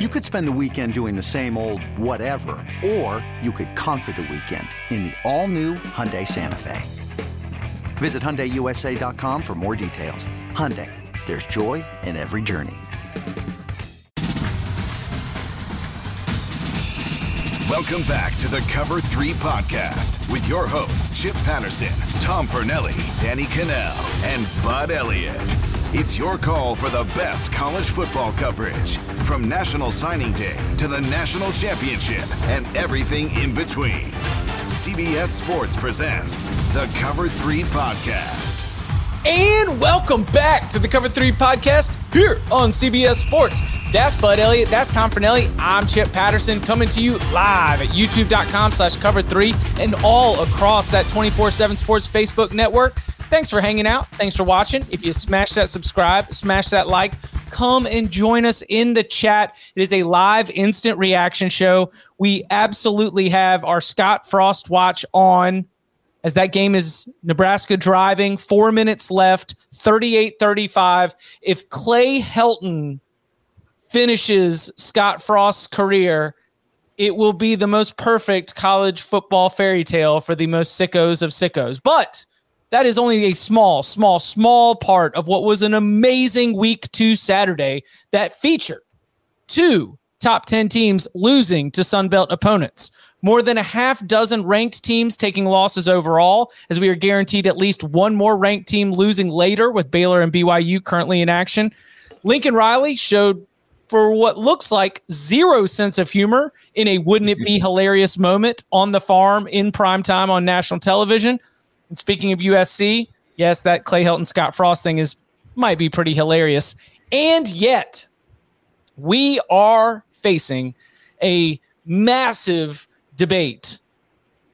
You could spend the weekend doing the same old whatever, or you could conquer the weekend in the all-new Hyundai Santa Fe. Visit HyundaiUSA.com for more details. Hyundai, there's joy in every journey. Welcome back to the Cover 3 podcast with your hosts, Chip Patterson, Tom Fornelli, Danny Kanell, and Bud Elliott. It's your call for the best college football coverage from National Signing Day to the National Championship and everything in between. CBS Sports presents the Cover 3 podcast. And welcome back to the Cover 3 podcast here on CBS Sports. That's Bud Elliott. That's Tom Fornelli. I'm Chip Patterson coming to you live at youtube.com slash cover 3 and all across that 24-7 Sports Facebook network. Thanks for hanging out. Thanks for watching. If you smash that subscribe, smash that like, come and join us in the chat. It is a live instant reaction show. We absolutely have our Scott Frost watch on as that game is Nebraska driving, four minutes left, 38 35. If Clay Helton finishes Scott Frost's career, it will be the most perfect college football fairy tale for the most sickos of sickos. But that is only a small, small, small part of what was an amazing week two Saturday that featured two top 10 teams losing to Sunbelt opponents. More than a half dozen ranked teams taking losses overall, as we are guaranteed at least one more ranked team losing later with Baylor and BYU currently in action. Lincoln Riley showed for what looks like zero sense of humor in a wouldn't it be mm-hmm. hilarious moment on the farm in prime time on national television. And speaking of USC, yes, that Clay Helton Scott Frost thing is might be pretty hilarious. And yet, we are facing a massive debate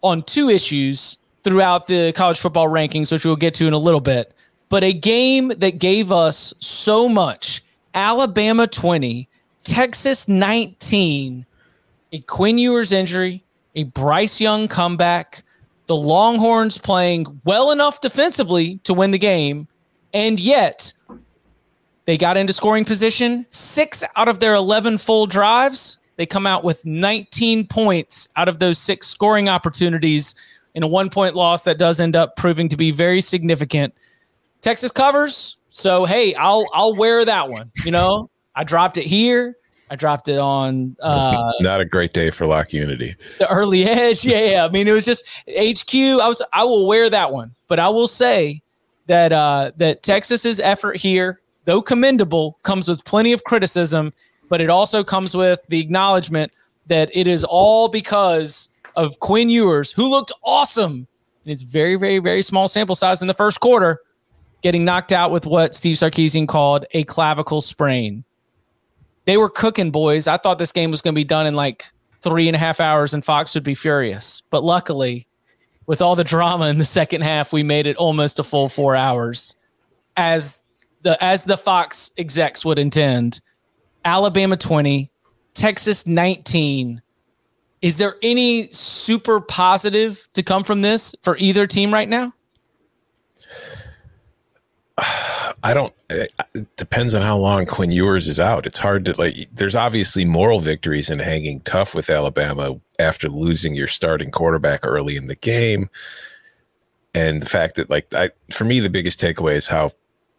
on two issues throughout the college football rankings, which we'll get to in a little bit. But a game that gave us so much Alabama 20, Texas 19, a Quinn Ewers injury, a Bryce Young comeback, the Longhorns playing well enough defensively to win the game, and yet they got into scoring position. Six out of their 11 full drives, they come out with 19 points out of those six scoring opportunities in a one point loss that does end up proving to be very significant. Texas covers. So hey, I'll I'll wear that one. You know, I dropped it here. I dropped it on. Uh, not a great day for Lock Unity. The early edge, yeah, yeah. I mean, it was just HQ. I was. I will wear that one, but I will say that uh, that Texas's effort here, though commendable, comes with plenty of criticism. But it also comes with the acknowledgement that it is all because of Quinn Ewers, who looked awesome in his very, very, very small sample size in the first quarter, getting knocked out with what Steve Sarkisian called a clavicle sprain they were cooking, boys. I thought this game was going to be done in like three and a half hours and Fox would be furious. But luckily, with all the drama in the second half, we made it almost a full four hours as the as the Fox execs would intend. Alabama 20, Texas 19. Is there any super positive to come from this for either team right now? I don't. Eh, it depends on how long Quinn Ewers is out. It's hard to like. There's obviously moral victories in hanging tough with Alabama after losing your starting quarterback early in the game, and the fact that like I, for me, the biggest takeaway is how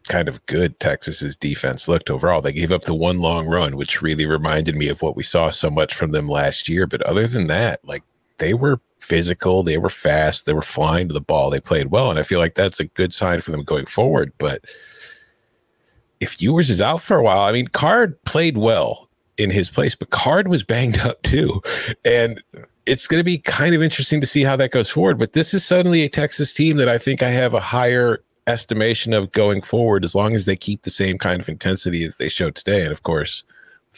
kind of good Texas's defense looked overall. They gave up the one long run, which really reminded me of what we saw so much from them last year. But other than that, like they were physical, they were fast, they were flying to the ball, they played well, and I feel like that's a good sign for them going forward. But if Ewers is out for a while, I mean, Card played well in his place, but Card was banged up too, and it's going to be kind of interesting to see how that goes forward. But this is suddenly a Texas team that I think I have a higher estimation of going forward as long as they keep the same kind of intensity that they showed today? And of course,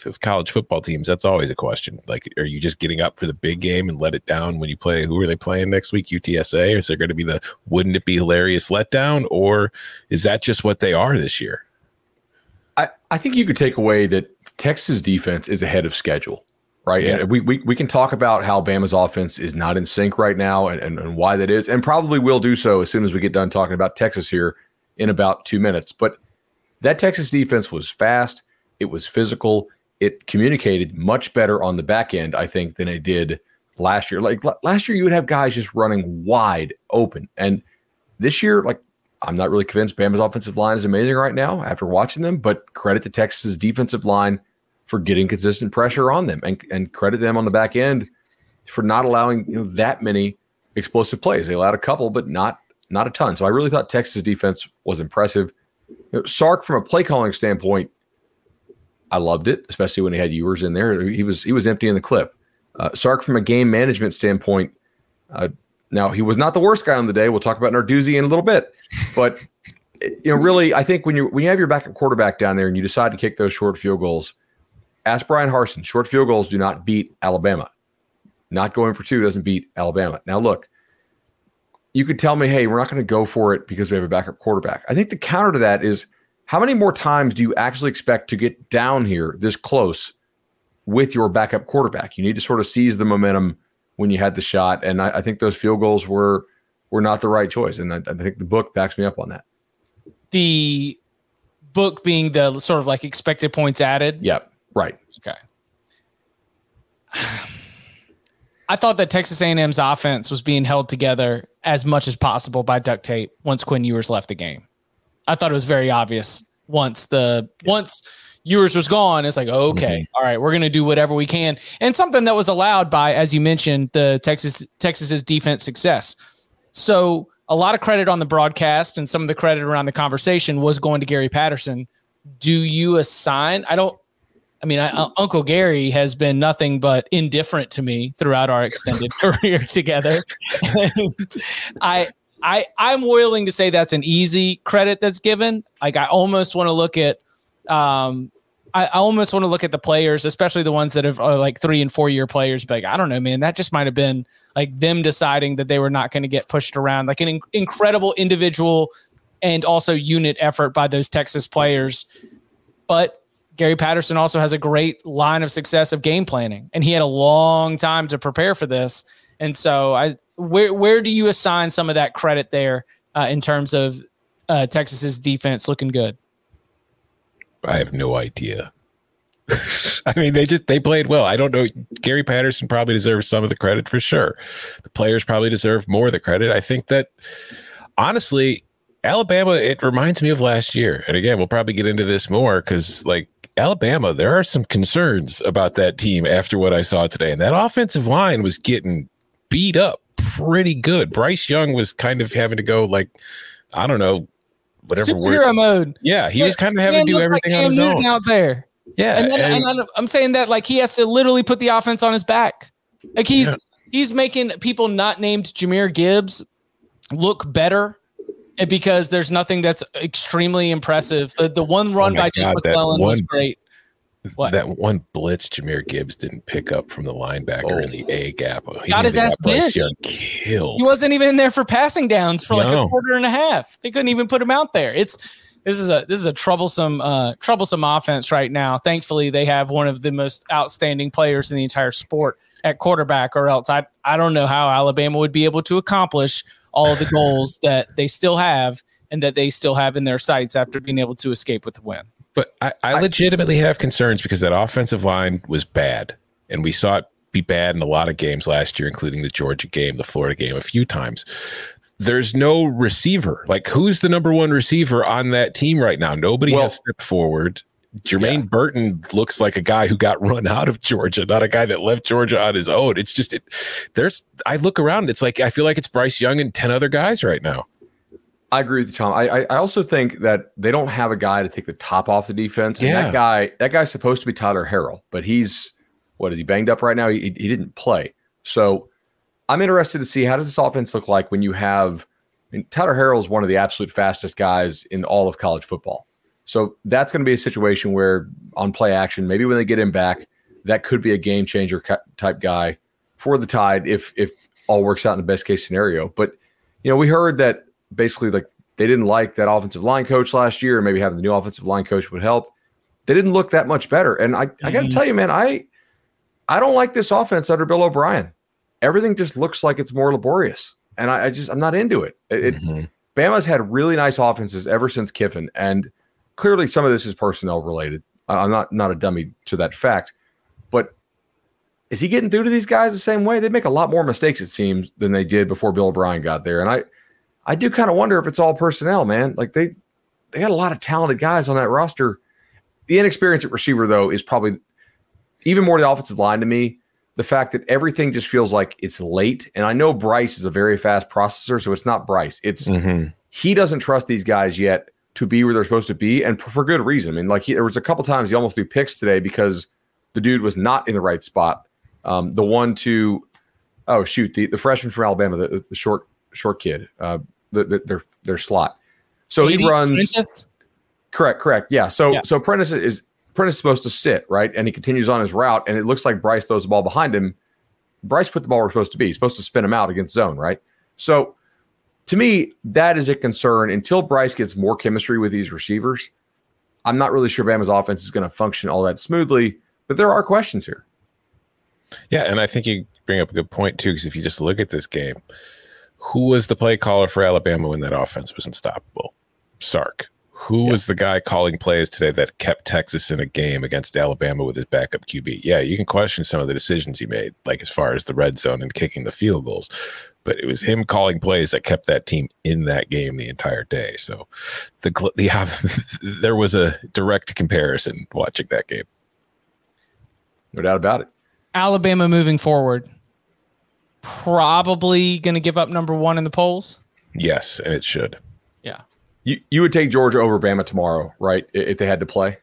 with college football teams, that's always a question. Like, are you just getting up for the big game and let it down when you play? Who are they playing next week? UTSA? Or is there going to be the wouldn't it be hilarious letdown? Or is that just what they are this year? I, think you could take away that Texas defense is ahead of schedule, right? Yeah. And we, we, we can talk about how Bama's offense is not in sync right now and, and, and why that is, and probably will do so as soon as we get done talking about Texas here in about two minutes. But that Texas defense was fast, it was physical, it communicated much better on the back end, I think, than it did last year. Like last year, you would have guys just running wide open. And this year, like, I'm not really convinced Bama's offensive line is amazing right now after watching them, but credit to Texas's defensive line for getting consistent pressure on them and, and credit them on the back end for not allowing you know, that many explosive plays. They allowed a couple, but not not a ton. So I really thought Texas defense was impressive. You know, Sark, from a play calling standpoint, I loved it, especially when he had Ewers in there. He was he was emptying the clip. Uh, Sark, from a game management standpoint, uh, now he was not the worst guy on the day. We'll talk about Narduzzi in a little bit, but you know, really, I think when you when you have your backup quarterback down there and you decide to kick those short field goals, ask Bryan Harsin. Short field goals do not beat Alabama. Not going for two doesn't beat Alabama. Now look, you could tell me, hey, we're not going to go for it because we have a backup quarterback. I think the counter to that is how many more times do you actually expect to get down here this close with your backup quarterback? You need to sort of seize the momentum when you had the shot, and I, I think those field goals were were not the right choice, and I, I think the book backs me up on that. The book being the sort of like expected points added. Yep. Right. Okay. I thought that Texas A&M's offense was being held together as much as possible by duct tape once Quinn Ewers left the game. I thought it was very obvious once the once Ewers was gone. It's like okay, mm-hmm. all right, we're gonna do whatever we can, and something that was allowed by, as you mentioned, the Texas Texas's defense success. So a lot of credit on the broadcast and some of the credit around the conversation was going to Gary Patterson. Do you assign? I don't. I mean, I, uh, Uncle Gary has been nothing but indifferent to me throughout our extended career together. And I I I'm willing to say that's an easy credit that's given. Like I almost want to look at um I, I almost want to look at the players, especially the ones that have are like three and four year players. But like, I don't know, man, that just might have been like them deciding that they were not going to get pushed around. Like an in- incredible individual and also unit effort by those Texas players. But Gary Patterson also has a great line of success of game planning, and he had a long time to prepare for this. And so I where where do you assign some of that credit there uh, in terms of uh, Texas's defense looking good? I have no idea. I mean, they just they played well. I don't know. Gary Patterson probably deserves some of the credit for sure. The players probably deserve more of the credit. I think that honestly, Alabama, it reminds me of last year. And again, we'll probably get into this more because like Alabama, there are some concerns about that team after what I saw today. And that offensive line was getting beat up pretty good. Bryce Young was kind of having to go like, I don't know, whatever superhero word. mode. Yeah, he yeah, was kind of having to do everything like on his Newton own out there. Yeah, and, then, and, and, I'm saying that like he has to literally put the offense on his back. Like he's yeah. he's making people not named Jahmyr Gibbs look better because there's nothing that's extremely impressive. The the one run oh by Jase McClellan was great. What? That one blitz Jahmyr Gibbs didn't pick up from the linebacker oh. in the A gap. He got his ass benched. Killed. He wasn't even in there for passing downs for like no. a quarter and a half. They couldn't even put him out there. It's this is a this is a troublesome uh troublesome offense right now. Thankfully, they have one of the most outstanding players in the entire sport at quarterback, or else I I don't know how Alabama would be able to accomplish all of the goals that they still have and that they still have in their sights after being able to escape with the win. But I, I legitimately have concerns because that offensive line was bad, and we saw it be bad in a lot of games last year, including the Georgia game, the Florida game, a few times. There's no receiver. Like, who's the number one receiver on that team right now? Nobody well, has stepped forward. Jermaine yeah. Burton looks like a guy who got run out of Georgia, not a guy that left Georgia on his own. It's just it, there's I look around, it's like I feel like it's Bryce Young and 10 other guys right now. I agree with you, Tom. I, I also think that they don't have a guy to take the top off the defense. Yeah. that guy, that guy's supposed to be Tyler Harrell, but he's what is he banged up right now? He, he didn't play. So I'm interested to see how does this offense look like when you have I mean, Tyler Harrell is one of the absolute fastest guys in all of college football. So that's going to be a situation where on play action, maybe when they get him back, that could be a game changer type guy for the Tide if if all works out in the best case scenario. But you know, we heard that basically like they didn't like that offensive line coach last year, and maybe having the new offensive line coach would help. They didn't look that much better. And I, I got to tell you, man, I I don't like this offense under Bill O'Brien. Everything just looks like it's more laborious, and I, I just I'm not into it. It, mm-hmm. it. Bama's had really nice offenses ever since Kiffin, and clearly some of this is personnel related. I'm not not a dummy to that fact, but is he getting through to these guys the same way? They make a lot more mistakes, it seems, than they did before Bill O'Brien got there. And I, I do kind of wonder if it's all personnel, man. Like they, they got a lot of talented guys on that roster. The inexperience at receiver, though, is probably even more the offensive line to me. The fact that everything just feels like it's late, and I know Bryce is a very fast processor, so it's not Bryce. It's mm-hmm. he doesn't trust these guys yet to be where they're supposed to be, and for good reason. I mean, like he, there was a couple times he almost threw picks today because the dude was not in the right spot um, the one to oh shoot the, the freshman from Alabama, the, the short short kid, uh, the, the, their their slot. So he runs. Prentice? Correct, correct. Yeah. So yeah. so Prentice is Prentice is supposed to sit right, and he continues on his route, and it looks like Bryce throws the ball behind him. Bryce put the ball where it's supposed to be. He's supposed to spin him out against zone, right? So to me, that is a concern until Bryce gets more chemistry with these receivers. I'm not really sure Bama's offense is going to function all that smoothly, but there are questions here. Yeah, and I think you bring up a good point too, because if you just look at this game, who was the play caller for Alabama when that offense was unstoppable? Sark. Who was the guy calling plays today that kept Texas in a game against Alabama with his backup QB? Yeah, you can question some of the decisions he made, like as far as the red zone and kicking the field goals, but it was him calling plays that kept that team in that game the entire day. So the, the there was a direct comparison watching that game. No doubt about it. Alabama moving forward, probably going to give up number one in the polls. Yes, and it should. Yeah. You you would take Georgia over Bama tomorrow, right? If they had to play.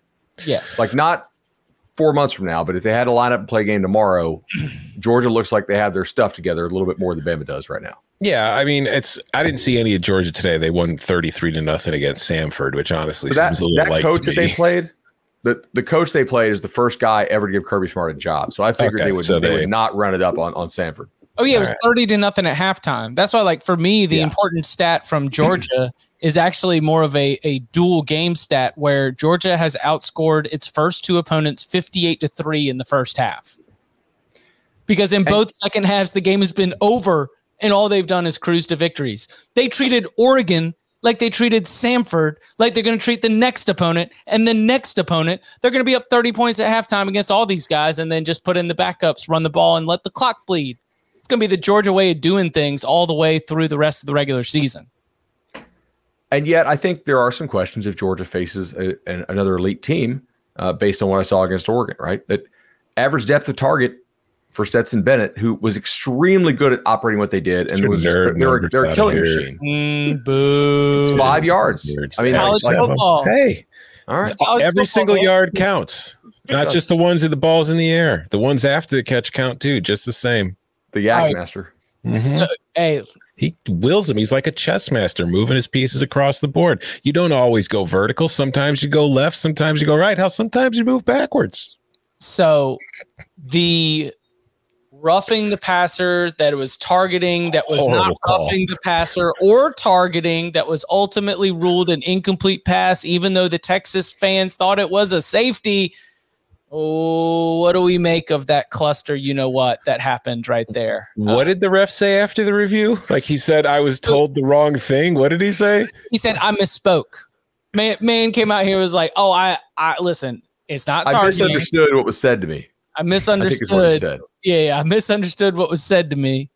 Yes. Like not four months from now, but if they had to line up and play a game tomorrow, Georgia looks like they have their stuff together a little bit more than Bama does right now. Yeah, I mean, it's. I didn't see any of Georgia today. They won thirty three to nothing against Samford, which honestly that, seems a little like that light coach that they played the the coach they played is the first guy ever to give Kirby Smart a job. So I figured okay, they would so they, they, would not run it up on on Samford. Oh yeah, it was right. thirty to nothing at halftime. That's why, like for me, the yeah. important stat from Georgia is actually more of a a dual game stat where Georgia has outscored its first two opponents fifty eight to three in the first half. Because in both second halves, the game has been over, and all they've done is cruise to victories. They treated Oregon like they treated Samford, like they're going to treat the next opponent and the next opponent. They're going to be up 30 points at halftime against all these guys and then just put in the backups, run the ball, and let the clock bleed. It's going to be the Georgia way of doing things all the way through the rest of the regular season. And yet, I think there are some questions if Georgia faces a, an, another elite team uh, based on what I saw against Oregon, right? That average depth of target for Stetson Bennett, who was extremely good at operating what they did, and was nerd, they're, they're a killing here. machine. Mm, boo! It's five yards. I mean, college like, football. Hey, all right. Every single yard counts, not just the ones in the balls in the air. The ones after the catch count too, just the same. The YAC right. Master. Mm-hmm. So, hey, he wills him. He's like a chess master, moving his pieces across the board. You don't always go vertical. Sometimes you go left. Sometimes you go right. How sometimes you move backwards. So the roughing the passer, that was targeting, that was Horrible not call. roughing the passer or targeting, that was ultimately ruled an incomplete pass, even though the Texas fans thought it was a safety. Oh, what do we make of that cluster? You know what that happened right there. What uh, did the ref say after the review? Like he said, I was told the wrong thing. What did he say? He said, I misspoke. Man, man came out here was like, oh, I, I listen. It's not. Targeting. I misunderstood what was said to me. I misunderstood. I yeah, yeah, I misunderstood what was said to me.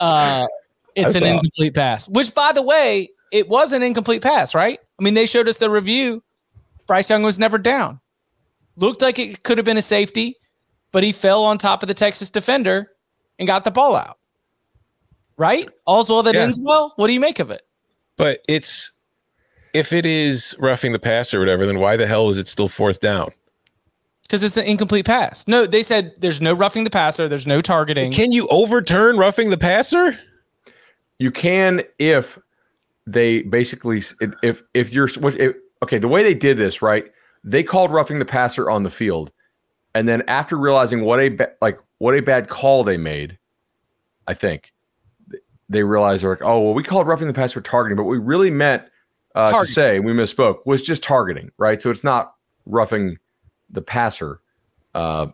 Uh, it's an incomplete pass, which, by the way, it was an incomplete pass, right? I mean, they showed us the review. Bryce Young was never down. Looked like it could have been a safety, but he fell on top of the Texas defender and got the ball out. Right? All's well that yeah. ends well. What do you make of it? But it's if it is roughing the pass or whatever, then why the hell is it still fourth down? because it's an incomplete pass. No, they said there's no roughing the passer, there's no targeting. Can you overturn roughing the passer? You can if they basically if if you're if, okay, the way they did this, right? They called roughing the passer on the field, and then after realizing what a like what a bad call they made, I think they realized they're like, oh well, we called roughing the passer targeting, but we really meant uh, to say we misspoke was just targeting, right? So it's not roughing the passer. Uh,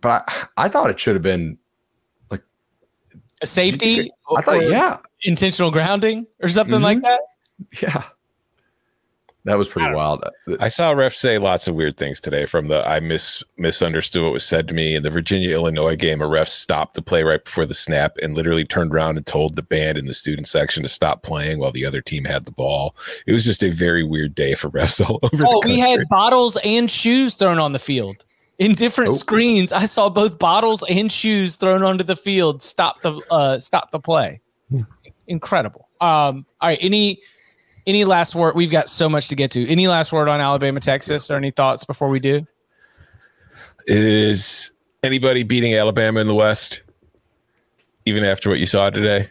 but I, I thought it should have been like a safety. I thought, yeah, intentional grounding or something mm-hmm. like that. Yeah. That was pretty wild. I saw refs say lots of weird things today from the I mis misunderstood what was said to me in the Virginia Illinois game. A ref stopped the play right before the snap and literally turned around and told the band in the student section to stop playing while the other team had the ball. It was just a very weird day for refs all over. Oh, we had bottles and shoes thrown on the field in different oh. screens. I saw both bottles and shoes thrown onto the field. Stop the uh, stop the play. Hmm. Incredible. Um, all right, any any last word? We've got so much to get to. Any last word on Alabama, Texas, or any thoughts before we do? Is anybody beating Alabama in the West, even after what you saw today?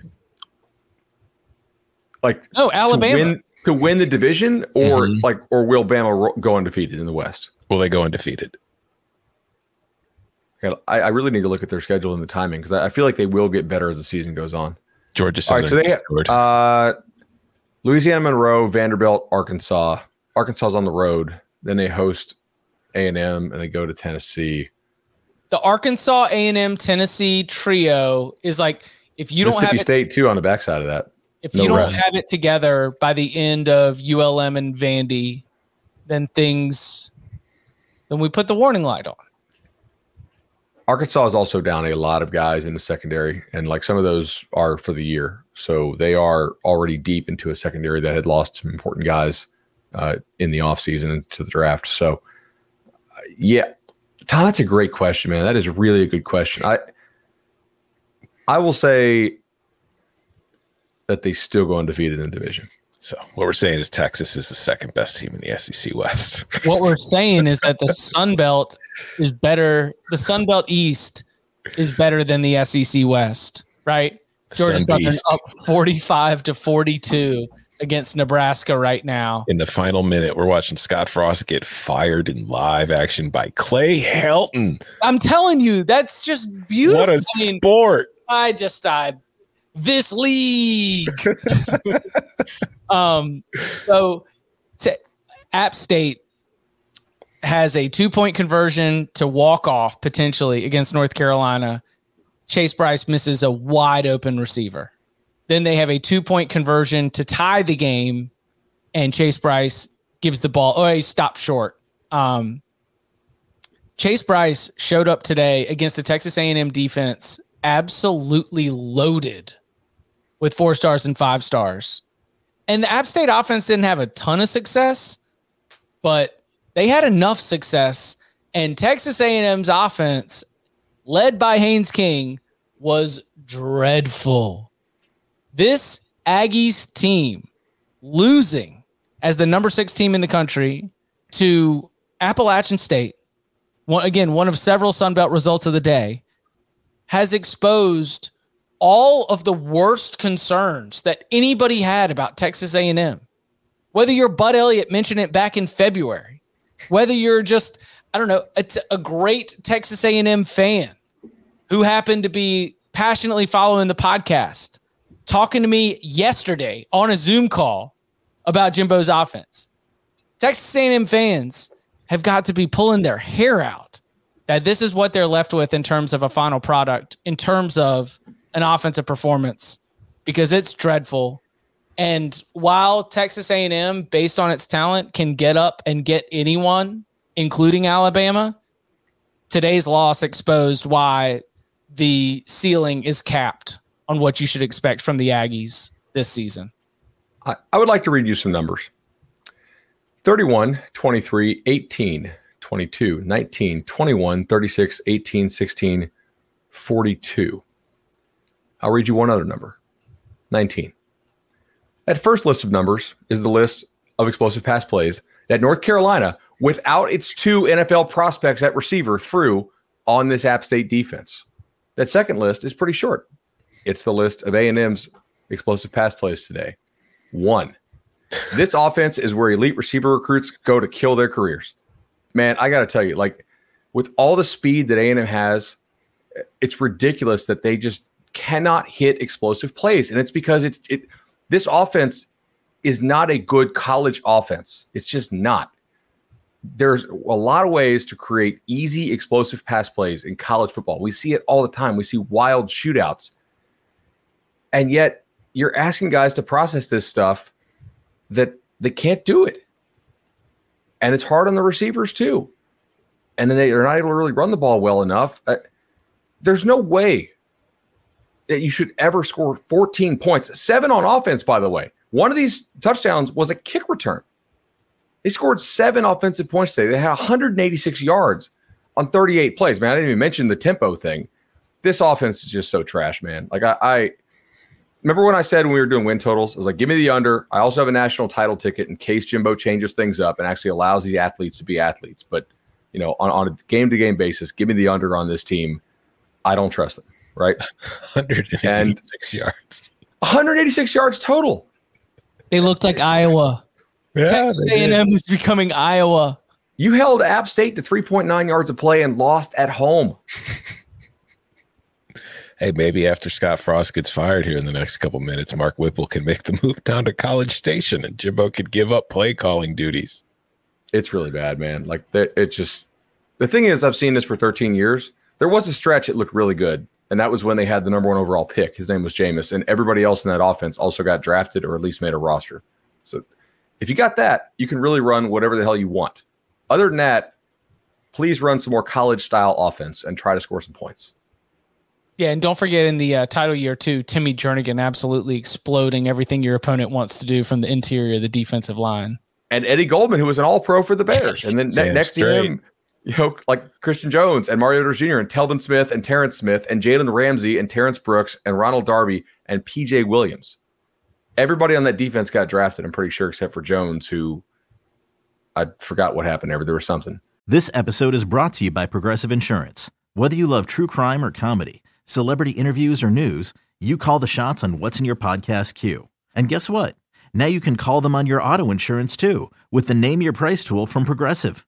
Like, no, Alabama to win, to win the division, or mm-hmm. like, or will Bama go undefeated in the West? Will they go undefeated? I, I really need to look at their schedule and the timing because I, I, feel like they will get better as the season goes on. Georgia Southern. All right, so they, uh, Louisiana Monroe, Vanderbilt, Arkansas. Arkansas's on the road. Then they host A and M, and they go to Tennessee. The Arkansas A and M Tennessee trio is like if you don't have State too on the backside of that. If no you don't rest. have it together by the end of ULM and Vandy, then things, then we put the warning light on. Arkansas is also down a lot of guys in the secondary, and like some of those are for the year. So they are already deep into a secondary that had lost some important guys uh, in the offseason and to the draft. So, uh, yeah, Tom, that's a great question, man. That is really a good question. I I will say that they still go undefeated in the division. So what we're saying is Texas is the second best team in the SEC West. what we're saying is that the Sun Belt is better. The Sun Belt East is better than the SEC West, right? Georgia Southern up 45 to 42 against Nebraska right now. In the final minute, we're watching Scott Frost get fired in live action by Clay Helton. I'm telling you, that's just beautiful. What a I mean, sport. I just I this league. um so to App State has a two-point conversion to walk off potentially against North Carolina Chase Brice misses a wide open receiver. Then they have a two point conversion to tie the game, and Chase Brice gives the ball. Oh, he stopped short. Um, Chase Brice showed up today against the Texas A&M defense, absolutely loaded with four stars and five stars. And the App State offense didn't have a ton of success, but they had enough success. And Texas A&M's offense led by Haynes King, was dreadful. This Aggies team losing as the number six team in the country to Appalachian State, one, again, one of several Sunbelt results of the day, has exposed all of the worst concerns that anybody had about Texas A&M. Whether you're Bud Elliott mentioned it back in February, whether you're just I don't know, a, a great Texas A&M fan who happened to be passionately following the podcast, talking to me yesterday on a Zoom call about Jimbo's offense. Texas A&M fans have got to be pulling their hair out that this is what they're left with in terms of a final product, in terms of an offensive performance, because it's dreadful. And while Texas A&M, based on its talent, can get up and get anyone including Alabama, today's loss exposed why the ceiling is capped on what you should expect from the Aggies this season. I, I would like to read you some numbers 31, 23, 18, 22, 19, 21, 36, 18, 16, 42. I'll read you one other number 19. That first list of numbers is the list of explosive pass plays that North Carolina without its two NFL prospects at receiver threw on this App State defense. That second list is pretty short. It's the list of A&M's explosive pass plays today. One. This offense is where elite receiver recruits go to kill their careers. Man, I got to tell you, like with all the speed that A&M has, it's ridiculous that they just cannot hit explosive plays, and it's because it's it. This offense is not a good college offense. It's just not. There's a lot of ways to create easy, explosive pass plays in college football. We see it all the time. We see wild shootouts. And yet, you're asking guys to process this stuff that they can't do it. And it's hard on the receivers, too. And then they are not able to really run the ball well enough. Uh, there's no way that you should ever score 14 points, seven on offense, by the way. One of these touchdowns was a kick return. They scored seven offensive points today. They had 186 yards on 38 plays. Man, I didn't even mention the tempo thing. This offense is just so trash, man. Like I, I remember when I said when we were doing win totals, I was like, give me the under. I also have a national title ticket in case Jimbo changes things up and actually allows these athletes to be athletes. But you know, on, on a game to game basis, give me the under on this team. I don't trust them right? 186 yards. 186 yards total. They looked like Iowa. Yeah, Texas A&M is becoming Iowa. You held App State to 3.9 yards of play and lost at home. hey, maybe after Scott Frost gets fired here in the next couple minutes, Mark Whipple can make the move down to College Station and Jimbo could give up play calling duties. It's really bad, man. Like that it's just the thing is, I've seen this for 13 years. There was a stretch it looked really good and that was when they had the number one overall pick. His name was Jameis, and everybody else in that offense also got drafted or at least made a roster. So if you got that, you can really run whatever the hell you want. Other than that, please run some more college style offense and try to score some points. Yeah, and don't forget in the uh, title year too, Timmy Jernigan absolutely exploding everything your opponent wants to do from the interior of the defensive line. And Eddie Goldman, who was an All Pro for the Bears, and then ne- next to him, you know, like Christian Jones and Mario Jr. and Telvin Smith and Terrence Smith and Jalen Ramsey and Terrence Brooks and Ronald Darby and PJ Williams. Everybody on that defense got drafted, I'm pretty sure, except for Jones, who I forgot what happened there, but there was something. This episode is brought to you by Progressive Insurance. Whether you love true crime or comedy, celebrity interviews or news, you call the shots on what's in your podcast queue. And guess what? Now you can call them on your auto insurance too with the Name Your Price tool from Progressive.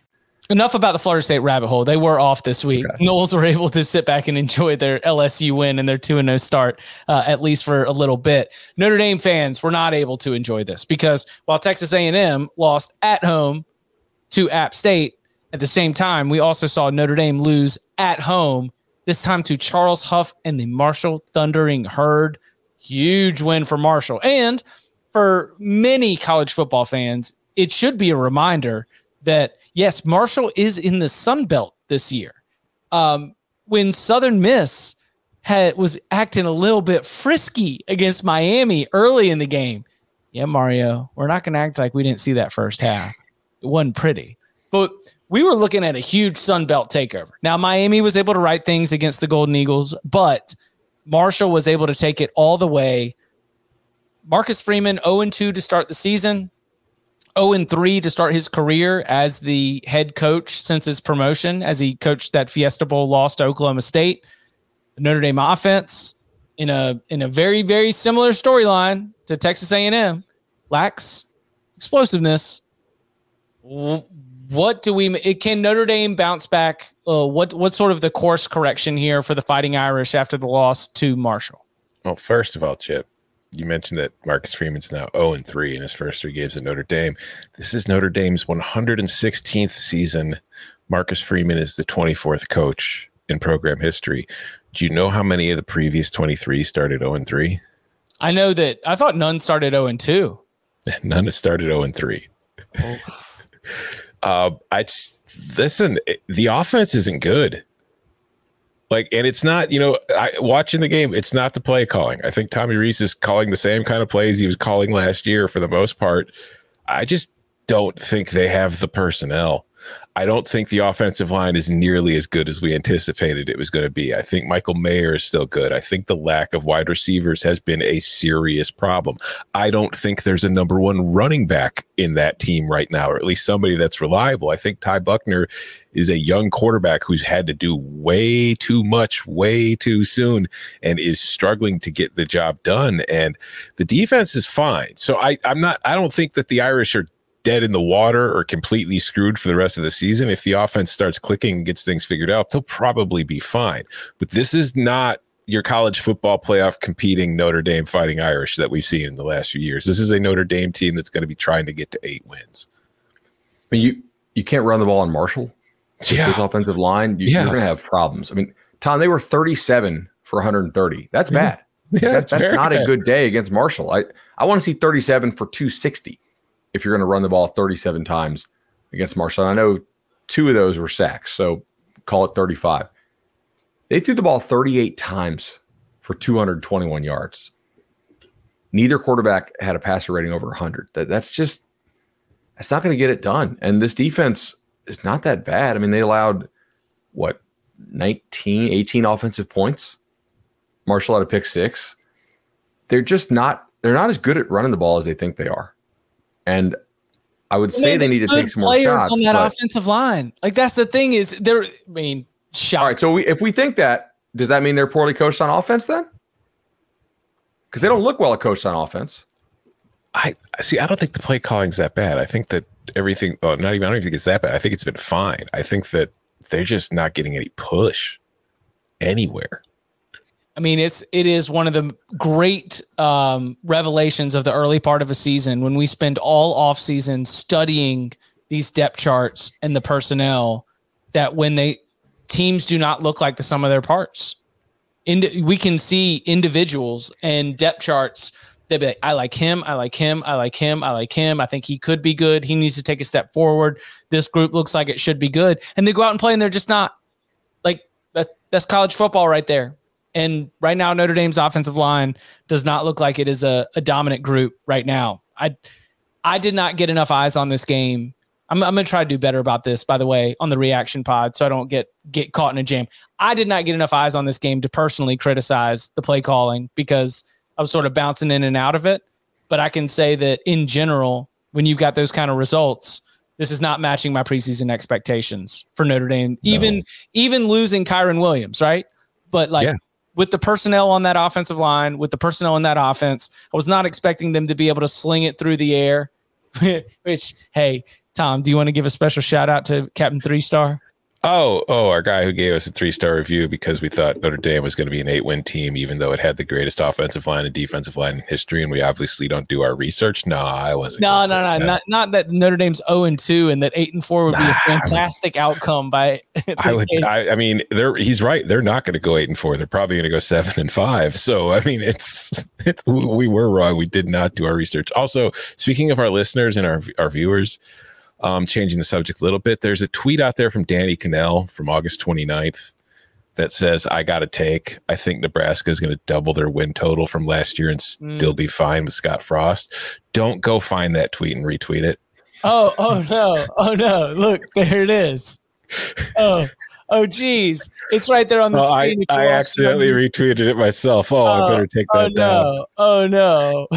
Enough about the Florida State rabbit hole. They were off this week. Okay. Noles were able to sit back and enjoy their LSU win and their 2 0 start, uh, at least for a little bit. Notre Dame fans were not able to enjoy this because while Texas A&M lost at home to App State, at the same time, we also saw Notre Dame lose at home, this time to Charles Huff and the Marshall Thundering Herd. Huge win for Marshall. And for many college football fans, it should be a reminder that yes, Marshall is in the Sun Belt this year. Um, when Southern Miss had was acting a little bit frisky against Miami early in the game. Yeah, Mario, we're not going to act like we didn't see that first half. It wasn't pretty, but we were looking at a huge Sun Belt takeover. Now, Miami was able to right things against the Golden Eagles, but Marshall was able to take it all the way. Marcus Freeman 0 2 to start the season. 0 and 3 to start his career as the head coach since his promotion, as he coached that Fiesta Bowl loss to Oklahoma State. The Notre Dame offense in a in a very very similar storyline to Texas A&M lacks explosiveness. What do we? Can Notre Dame bounce back? Uh, what what sort of the course correction here for the Fighting Irish after the loss to Marshall? Well, first of all, Chip, you mentioned that Marcus Freeman's now 0 and 3 in his first three games at Notre Dame. This is Notre Dame's 116th season. Marcus Freeman is the 24th coach in program history. Do you know how many of the previous 23 started 0 and 3? I know that I thought none started 0 and 2. None have started 0 and 3. Oh. uh, I listen, the offense isn't good. Like, and it's not, you know, I, watching the game, it's not the play calling. I think Tommy Rees is calling the same kind of plays he was calling last year for the most part. I just don't think they have the personnel I don't think the offensive line is nearly as good as we anticipated it was going to be. I think Michael Mayer is still good. I think the lack of wide receivers has been a serious problem. I don't think there's a number one running back in that team right now, or at least somebody that's reliable. I think Ty Buchner is a young quarterback who's had to do way too much, way too soon, and is struggling to get the job done. And the defense is fine. So I, I'm not, I don't think that the Irish are dead in the water or completely screwed for the rest of the season. If the offense starts clicking and gets things figured out, they'll probably be fine. But this is not your college football playoff competing Notre Dame fighting Irish that we've seen in the last few years. This is a Notre Dame team that's going to be trying to get to eight wins. But you you can't run the ball on Marshall. Yeah. This offensive line, you, are going to have problems. I mean, Tom, they were 37 for 130. That's mm-hmm. bad. Yeah, that's, that's not bad. a good day against Marshall. I, I want to see 37 for 260 if you're going to run the ball 37 times against Marshall. I know two of those were sacks, so call it 35. They threw the ball 38 times for 221 yards. Neither quarterback had a passer rating over 100. That, that's just that's not going to get it done. And this defense is not that bad. I mean, they allowed what 19, 18 offensive points. Marshall had a pick six. They're just not they're not as good at running the ball as they think they are. And I would say they need to take some more shots on that offensive line. Like that's the thing is they're. I mean, shot. All right, so we, if we think that, does that mean they're poorly coached on offense then? Because they don't look well coached on offense. I see. I don't think the play calling is that bad. I think that everything. Oh, not even. I don't even think it's that bad. I think it's been fine. I think that they're just not getting any push anywhere. I mean, it's it is one of the great um, revelations of the early part of a season when we spend all off season studying these depth charts and the personnel. That when they teams do not look like the sum of their parts, we can see individuals and depth charts. They be like, I like him, I like him, I like him, I like him. I think he could be good. He needs to take a step forward. This group looks like it should be good, and they go out and play, and they're just not. Like that. That's college football right there and right now, Notre Dame's offensive line does not look like it is a, a dominant group right now. I I did not get enough eyes on this game. I'm, I'm going to try to do better about this, by the way, on the reaction pod, so I don't get get caught in a jam. I did not get enough eyes on this game to personally criticize the play calling because I was sort of bouncing in and out of it. But I can say that in general, when you've got those kind of results, this is not matching my preseason expectations for Notre Dame. No. Even even losing Kyren Williams, right? But like yeah with the personnel on that offensive line, with the personnel in that offense, I was not expecting them to be able to sling it through the air. Which, hey, Tom, do you want to give a special shout out to Captain Three Star? Oh, oh, our guy who gave us a three star review because we thought Notre Dame was going to be an eight win team, even though it had the greatest offensive line and defensive line in history. And we obviously don't do our research. No, I wasn't. No, no, no, not, not that Notre Dame's 0 and 2 and that 8 and 4 would be a fantastic I mean, outcome by. I would, I, I, mean, they're, he's right. They're not going to go 8 and 4. They're probably going to go 7 and 5. So, I mean, it's, it's, we were wrong. We did not do our research. Also, speaking of our listeners and our, our viewers, um, changing the subject a little bit, there's a tweet out there from Danny Kanell from August 29th that says, I got to take. I think Nebraska is going to double their win total from last year and mm. still be fine with Scott Frost. Don't go find that tweet and retweet it. Oh, oh no. Oh no. Look, there it is. Oh, oh geez. It's right there on the oh, screen. I, I accidentally retweeted it myself. Oh, I better take that oh, no. down. Oh no.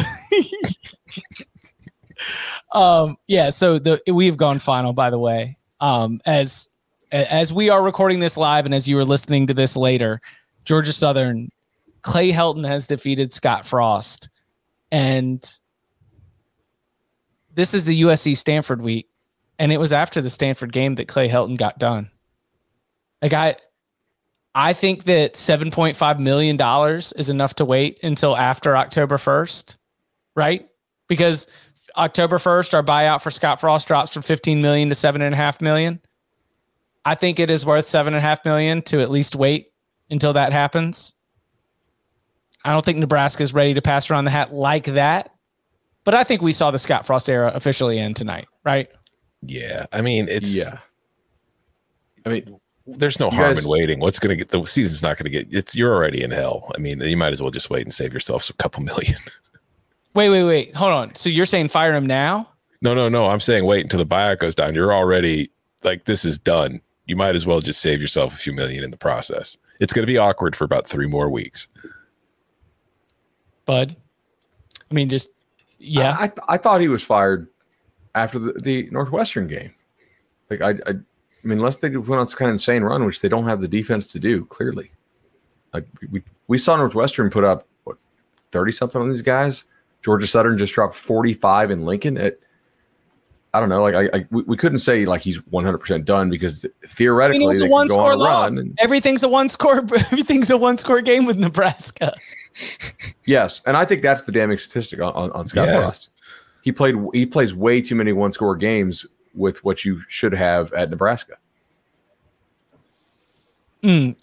Um, yeah, so the we've gone final, by the way. Um, as as we are recording this live, and as you are listening to this later, Georgia Southern, Clay Helton has defeated Scott Frost, and this is the USC Stanford week, and it was after the Stanford game that Clay Helton got done. Like I, I think that seven point five million dollars is enough to wait until after October first, right? Because October 1st, our buyout for Scott Frost drops from 15 million to seven and a half million. I think it is worth seven and a half million to at least wait until that happens. I don't think Nebraska is ready to pass around the hat like that. But I think we saw the Scott Frost era officially end tonight, right? Yeah. I mean, it's Yeah. I mean, there's no harm guys- in waiting. What's going to get the season's not going to get it's you're already in hell. I mean, you might as well just wait and save yourself a couple million. Wait, wait, wait. Hold on. So you're saying fire him now? No, no, no. I'm saying wait until the buyout goes down. You're already like this is done. You might as well just save yourself a few million in the process. It's going to be awkward for about three more weeks. Bud? I mean, just yeah. I, I thought he was fired after the, the Northwestern game. Like I, I, I mean, unless they went on some kind of insane run, which they don't have the defense to do. Clearly, like we we saw Northwestern put up what thirty something on these guys. Georgia Southern just dropped forty five in Lincoln. At I don't know, like I, I we, we couldn't say like he's one hundred percent done because I theoretically mean, it was they a one go on score loss. run. and- Everything's a one score. Everything's a one score game with Nebraska. Yes, and I think that's the damning statistic on, on, on Scott Yes. Frost. He played. He plays way too many one score games with what you should have at Nebraska.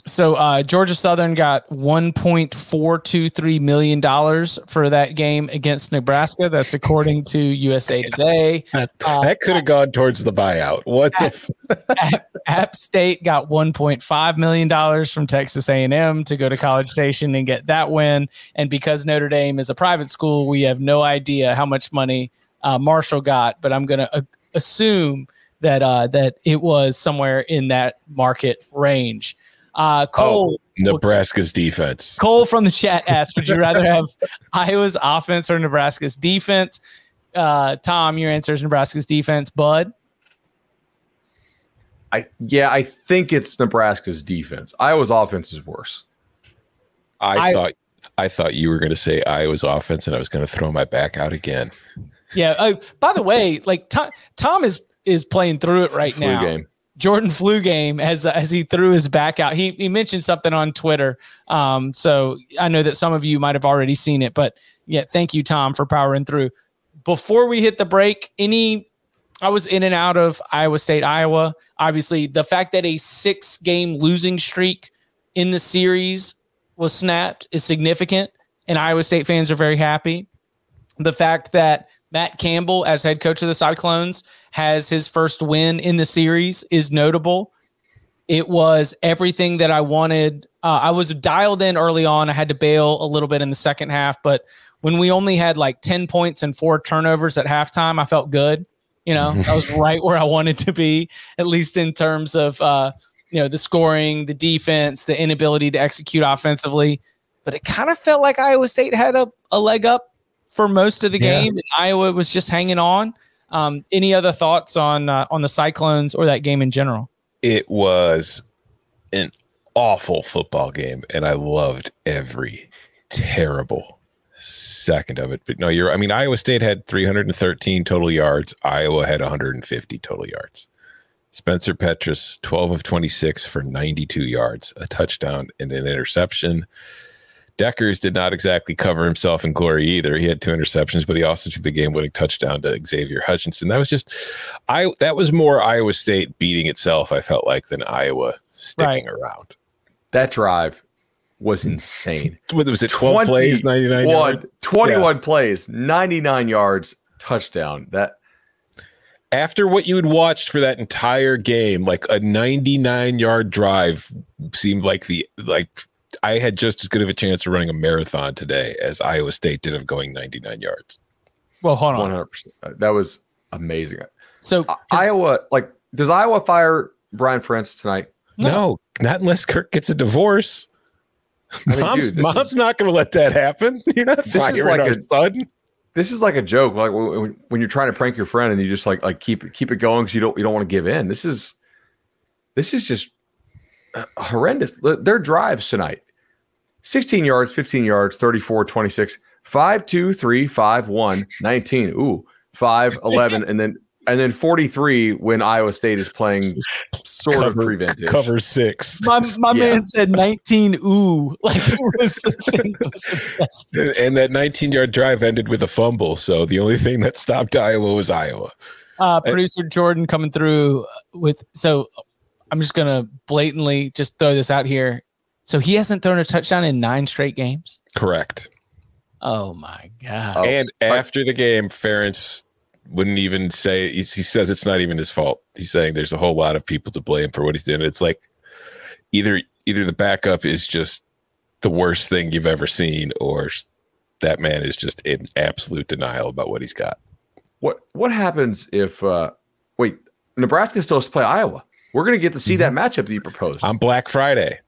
So uh, Georgia Southern got one point four two three million dollars for that game against Nebraska. That's according to USA Today. That, that could have gone towards the buyout. What the f- App State got 1.5 million dollars from Texas A&M to go to College Station and get that win. And because Notre Dame is a private school, we have no idea how much money uh, Marshall got. But I'm going to uh, assume that uh, that it was somewhere in that market range. Uh, Cole. Nebraska's defense? Cole from the chat asked, "Would you rather have Iowa's offense or Nebraska's defense?" Uh, Tom, your answer is Nebraska's defense. Bud, I yeah, I think it's Nebraska's defense. Iowa's offense is worse. I, I- thought I thought you were going to say Iowa's offense, and I was going to throw my back out again. Yeah. Oh, by the way, like Tom, Tom is is playing through it right now. game. Jordan flu game as as he threw his back out. He he mentioned something on Twitter. Um, so I know that some of you might have already seen it, but yeah, thank you, Tom, for powering through. Before we hit the break, any I was in and out of Iowa State, Iowa. Obviously, the fact that a six game losing streak in the series was snapped is significant, and Iowa State fans are very happy. The fact that Matt Campbell, as head coach of the Cyclones, has his first win in the series is notable. It was everything that I wanted. Uh, I was dialed in early on. I had to bail a little bit in the second half, but when we only had like 10 points and four turnovers at halftime, I felt good. You know, I was right where I wanted to be, at least in terms of, uh, you know, the scoring, the defense, the inability to execute offensively. But it kind of felt like Iowa State had a, a leg up for most of the Yeah. game, and Iowa was just hanging on. Um, any other thoughts on uh, on the Cyclones or that game in general? It was an awful football game, and I loved every terrible second of it. But no, you're. I mean, Iowa State had 313 total yards. Iowa had 150 total yards. Spencer Petras, 12 of 26 for 92 yards, a touchdown and an interception. Dekkers did not exactly cover himself in glory either. He had two interceptions, but he also threw the game-winning touchdown to Xavier Hutchinson. That was just, I that was more Iowa State beating itself. I felt like than Iowa sticking around. That drive was insane. What was it? Twelve plays, ninety-nine 21 yards. 21 plays, 99 yards, touchdown. That After what you had watched for that entire game, like a ninety-nine-yard drive seemed like the like I had just as good of a chance of running a marathon today as Iowa State did of going ninety-nine yards. Well, hold on. 100%. That was amazing. So I- Iowa, like, does Iowa fire Brian Ferentz tonight? No, not unless Kirk gets a divorce. I mean, mom's dude, mom's is- not going to let that happen. You're not is firing like our a- son. This is like a joke. Like when, when you're trying to prank your friend and you just like like keep keep it going because you don't you don't want to give in. This is this is just uh, horrendous. Their drives tonight 16 yards, 15 yards, 34, 26, 5, 2, 3, 5, 1, 19. Ooh, 5, 11, and then and then 43 when Iowa State is playing sort of Cover- preventive. Cover six. my my Yeah. man said 19 ooh like it was the thing that was. And that 19 yard drive ended with a fumble. So the only thing that stopped Iowa was Iowa. Uh, producer Jordan coming through with so I'm just gonna blatantly just throw this out here. So he hasn't thrown a touchdown in nine straight games. Correct. Oh my god! Oh, and after the game, Ferentz wouldn't even say he says it's not even his fault. He's saying there's a whole lot of people to blame for what he's doing. It's like either either the backup is just the worst thing you've ever seen, or that man is just in absolute denial about what he's got. What what happens if uh wait, Nebraska still has to play Iowa? We're gonna get to see mm-hmm. that matchup that you proposed. On Black Friday.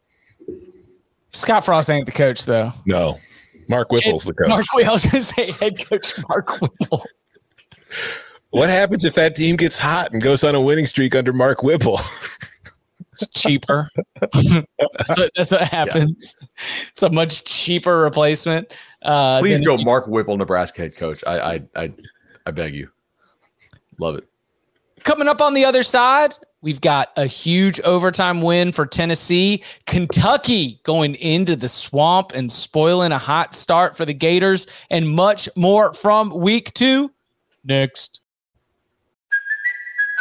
Scott Frost ain't the coach though. No. Mark Whipple's the coach. Mark I was gonna say head coach Mark Whipple. What happens if that team gets hot and goes on a winning streak under Mark Whipple? It's cheaper. that's, what, that's what happens. Yeah. It's a much cheaper replacement. Uh, Please go, Mark Whipple, Nebraska head coach. I, I, I, I beg you. Love it. Coming up on the other side, we've got a huge overtime win for Tennessee. Kentucky going into the swamp and spoiling a hot start for the Gators, and much more from week two. Next.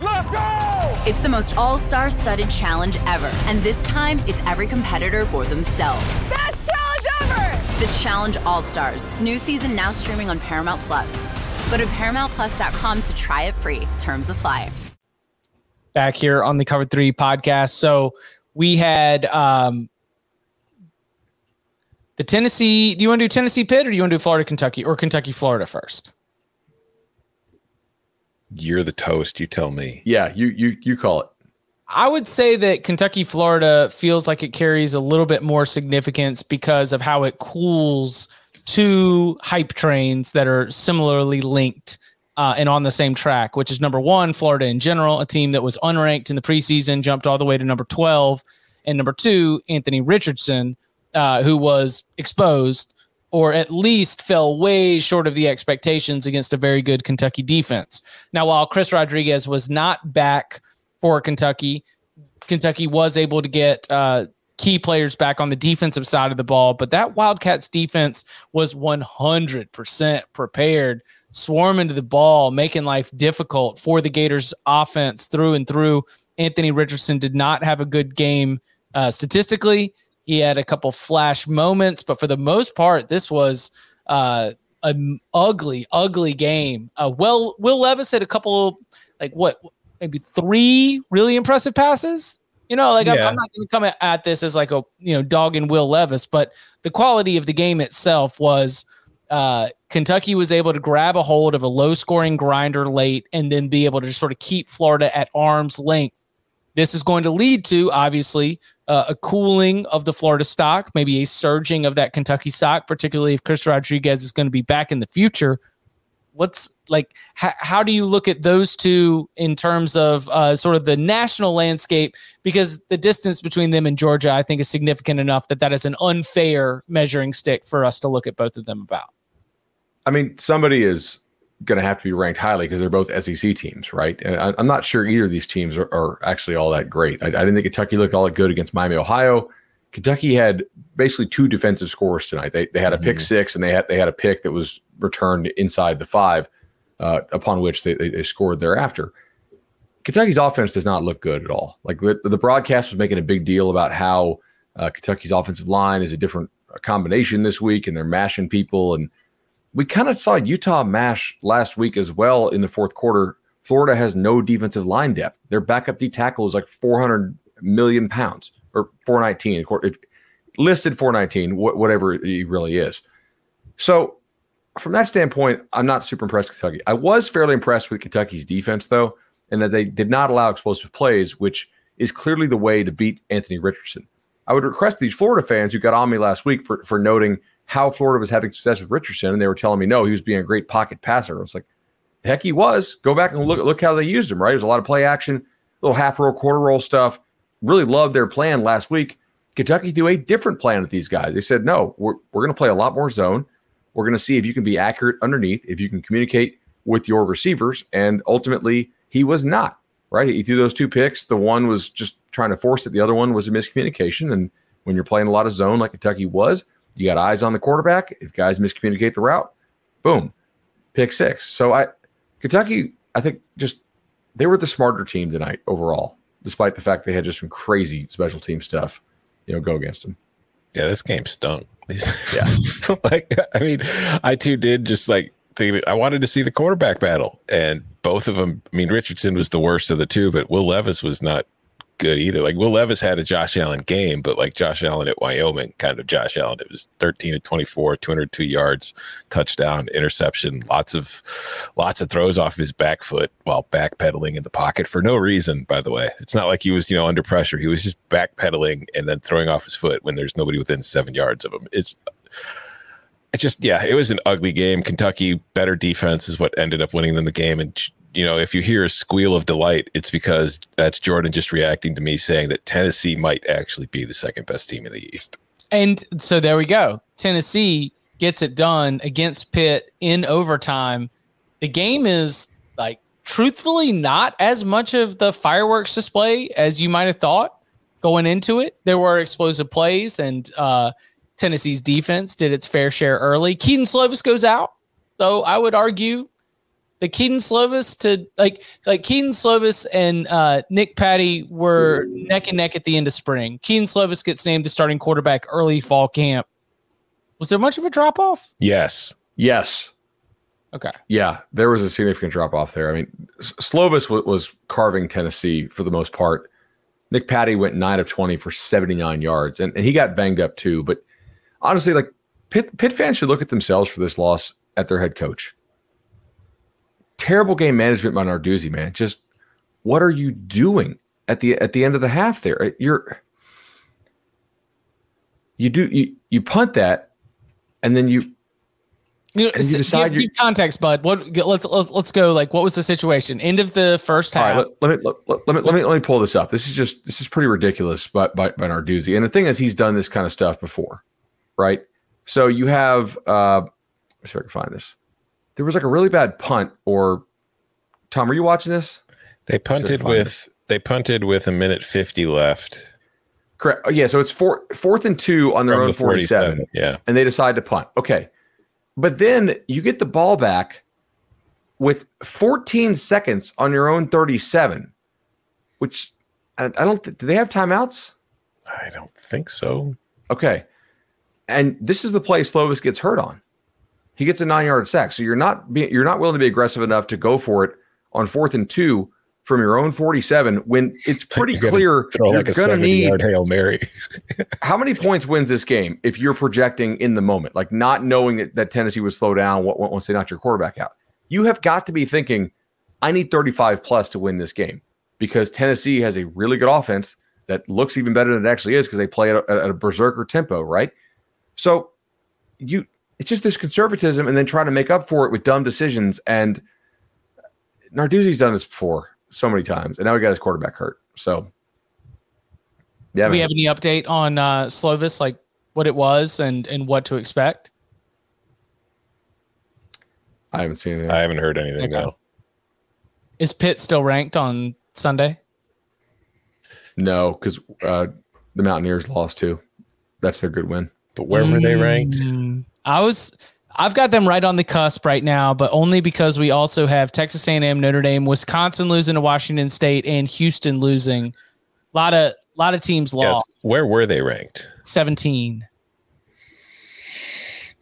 Let's go! It's the most all-star studded challenge ever. And this time, it's every competitor for themselves. Best challenge ever! The Challenge All-Stars. New season now streaming on Paramount Plus. Go to ParamountPlus.com to try it free. Terms apply. Back here on the Cover 3 podcast. So we had um, the Tennessee. Do you want to do Tennessee Pitt or do you want to do Florida, Kentucky, or Kentucky, Florida first? You're the toast. You tell me. Yeah, you you you call it. I would say that Kentucky, Florida feels like it carries a little bit more significance because of how it cools two hype trains that are similarly linked uh, and on the same track, which is number one, Florida in general, a team that was unranked in the preseason, jumped all the way to number 12. And number two, Anthony Richardson, uh, who was exposed or at least fell way short of the expectations against a very good Kentucky defense. Now, while Chris Rodriguez was not back for Kentucky, Kentucky was able to get uh, key players back on the defensive side of the ball, but that Wildcats defense was 100% prepared, swarming to the ball, making life difficult for the Gators offense through and through. Anthony Richardson did not have a good game uh, statistically. He had a couple flash moments, but for the most part, this was uh, an ugly, ugly game. Uh, well, Will Levis had a couple, like what, maybe three really impressive passes. You know, like yeah. I'm, I'm, not going to come at this as like a you know dog and Will Levis, but the quality of the game itself was uh, Kentucky was able to grab a hold of a low scoring grinder late and then be able to just sort of keep Florida at arm's length. This is going to lead to obviously uh, a cooling of the Florida stock, maybe a surging of that Kentucky stock, particularly if Chris Rodriguez is going to be back in the future. What's like, h- how do you look at those two in terms of uh, sort of the national landscape? Because the distance between them and Georgia, I think, is significant enough that that is an unfair measuring stick for us to look at both of them about. I mean, somebody is going to have to be ranked highly because they're both SEC teams, right? And I, am not sure either of these teams are, are actually all that great. I, I, didn't think Kentucky looked all that good against Miami, Ohio. Kentucky had basically two defensive scores tonight. They, they had a mm-hmm. pick six and they had they had a pick that was returned inside the five, uh, upon which they, they, they, scored thereafter. Kentucky's offense does not look good at all. Like the, the broadcast was making a big deal about how uh, Kentucky's offensive line is a different combination this week and they're mashing people and – we kind of saw Utah mash last week as well in the fourth quarter. Florida has no defensive line depth. Their backup D tackle is like 400 million pounds or 419, listed 419, whatever he really is. So, from that standpoint, I'm not super impressed with Kentucky. I was fairly impressed with Kentucky's defense, though, and that they did not allow explosive plays, which is clearly the way to beat Anthony Richardson. I would request these Florida fans who got on me last week for, for noting – how Florida was having success with Richardson, and they were telling me no, he was being a great pocket passer. I was like, heck, he was. Go back and look look how they used him. Right, was a lot of play action, little half roll, quarter roll stuff. really loved their plan last week. Kentucky threw a different plan with these guys. They said, no, we're, we're going to play a lot more zone. We're going to see if you can be accurate underneath, if you can communicate with your receivers. And ultimately, he was not, right? He threw those two picks. The one was just trying to force it, the other one was a miscommunication. And when you're playing a lot of zone like Kentucky was, you got eyes on the quarterback. If guys miscommunicate the route, boom, pick six. So I, Kentucky, I think just they were the smarter team tonight overall, despite the fact they had just some crazy special team stuff, you know, go against them. Yeah, this game stunk. yeah, like I mean, I too did just like think I wanted to see the quarterback battle, and both of them. I mean, Richardson was the worst of the two, but Will Levis was not good either. Like Will Levis had a Josh Allen game, but like Josh Allen at Wyoming, kind of Josh Allen. It was 13 to 24, 202 yards, touchdown, interception, lots of lots of throws off his back foot while backpedaling in the pocket for no reason, by the way. It's not like he was, you know, under pressure. He was just backpedaling and then throwing off his foot when there's nobody within seven yards of him. It's it just yeah, it was an ugly game. Kentucky better defense is what ended up winning them the game and you know, if you hear a squeal of delight, it's because that's Jordan just reacting to me saying that Tennessee might actually be the second best team in the East. And so there we go. Tennessee gets it done against Pitt in overtime. The game is like truthfully not as much of the fireworks display as you might have thought going into it. There were explosive plays, and uh, Tennessee's defense did its fair share early. Kedon Slovis goes out, though I would argue the Kedon Slovis to like like Kedon Slovis and uh, Nick Patti were neck and neck at the end of spring. Kedon Slovis gets named the starting quarterback early fall camp. Was there much of a drop off? Yes. Yes. Okay. Yeah, there was a significant drop off there. I mean, Slovis w- was carving Tennessee for the most part. Nick Patti went nine of twenty for seventy nine yards, and, and he got banged up too. But honestly, like Pitt, Pitt fans should look at themselves for this loss at their head coach terrible game management by Narduzzi, man. Just what are you doing at the at the end of the half there? You're you do you you punt that and then you you, know, you decide give, give context, bud. What let's, let's let's go. Like, what was the situation? End of the first half. Right, let, let, me, let, let, me let me let me pull this up. This is just this is pretty ridiculous by, by by Narduzzi. And the thing is, he's done this kind of stuff before, right? So you have uh, Let's see if I can find this there was like a really bad punt or Tom, are you watching this? They punted with they punted with a minute 50 left. Correct. Oh, yeah, so it's four, fourth and 2 on their From own the 47, 47. Yeah. And they decide to punt. Okay. But then you get the ball back with 14 seconds on your own 37, which I, I don't th- do they have timeouts? I don't think so. Okay. And this is the play Slovis gets hurt on. He gets a nine yard sack. So you're not be, you're not willing to be aggressive enough to go for it on fourth and two from your own 47 when it's pretty you're clear throw you're like going to need hail mary. how many points wins this game if you're projecting in the moment, like not knowing that, that Tennessee would slow down what once they knock your quarterback out? You have got to be thinking, I need 35 plus to win this game because Tennessee has a really good offense that looks even better than it actually is because they play at a, at a berserker tempo, right? So you it's just this conservatism and then trying to make up for it with dumb decisions. And Narduzzi's done this before so many times, and now he got his quarterback hurt. So, yeah. Do we have any update on uh, Slovis, like what it was and and what to expect? I haven't seen it. I haven't heard anything okay. though. Is Pitt still ranked on Sunday? No, because uh, the Mountaineers lost too. That's their good win. But where were they ranked? Mm. I was I've got them right on the cusp right now, but only because we also have Texas A&M, Notre Dame, Wisconsin losing to Washington State, and Houston losing. A lot of lot of teams lost. Yes. Where were they ranked? Seventeen.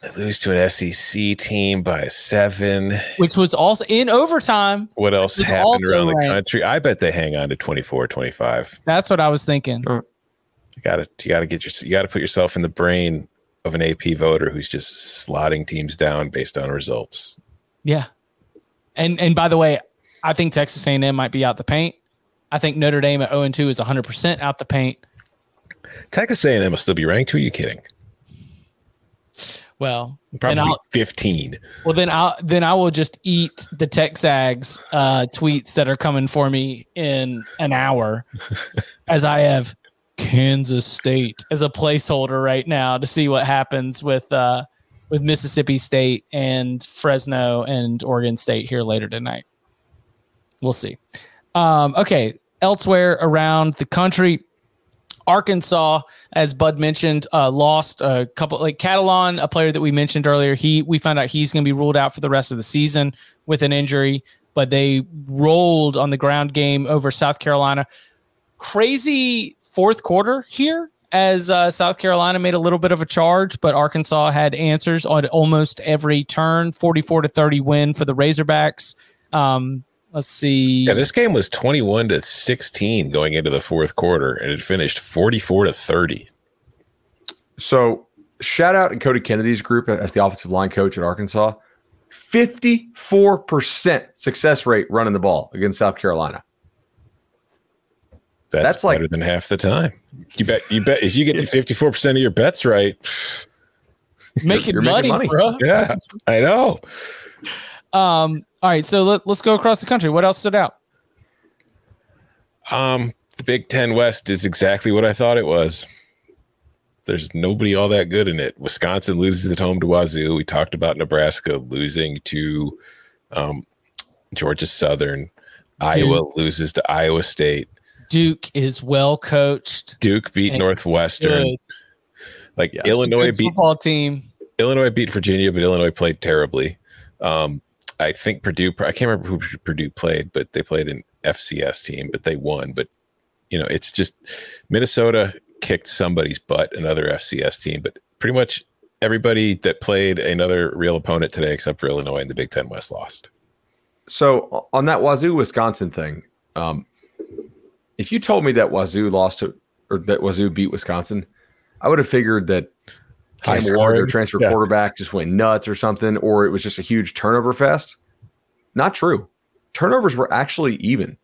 They lose to an SEC team by seven, which was also in overtime. What else happened around ranked. the country? I bet they hang on to 24, 25. That's what I was thinking. You got to you got to get your you got to put yourself in the brain of an AP voter who's just slotting teams down based on results. Yeah. And and by the way, I think Texas A&M might be out the paint. I think Notre Dame at 0 2 is 100% out the paint. Texas A&M will still be ranked. Who are you kidding? Well, Probably and I'll, 15. well then I'll then I will just eat the Texags uh, tweets that are coming for me in an hour, as I have Kansas State as a placeholder right now to see what happens with uh, with Mississippi State and Fresno and Oregon State here later tonight. We'll see. Um, okay, elsewhere around the country, Arkansas, as Bud mentioned, uh, lost a couple like Catalon, a player that we mentioned earlier. He we found out he's going to be ruled out for the rest of the season with an injury, but they rolled on the ground game over South Carolina. Crazy fourth quarter here as uh, South Carolina made a little bit of a charge, but Arkansas had answers on almost every turn. Forty-four to thirty win for the Razorbacks. Um, let's see. Yeah, this game was 21 to 16 going into the fourth quarter, and it finished 44 to 30. So shout out to Cody Kennedy's group as the offensive line coach at Arkansas. 54% success rate running the ball against South Carolina. That's, That's like- better than half the time. You bet. You bet. If you get 54 percent of your bets right, making you're making money, money. bro. yeah, I know. Um, all right, so let, let's go across the country. What else stood out? Um, the Big Ten West is exactly what I thought it was. There's nobody all that good in it. Wisconsin loses at home to Wazoo. We talked about Nebraska losing to um, Georgia Southern. Iowa loses to Iowa State. Duke is well coached. Duke beat Northwestern. Good. Like Yeah, Illinois beat football team. Illinois beat Virginia, but Illinois played terribly. Um, I think Purdue. I can't remember who Purdue played, but they played an FCS team, but they won. But you know, it's just Minnesota kicked somebody's butt, another FCS team, but pretty much everybody that played another real opponent today, except for Illinois and the Big Ten West, lost. So on that Wazoo Wisconsin thing, um, if you told me that Wazoo lost to or that Wazoo beat Wisconsin, I would have figured that Cam Ward, their transfer Yeah. quarterback, just went nuts or something, or it was just a huge turnover fest. Not true. Turnovers were actually even.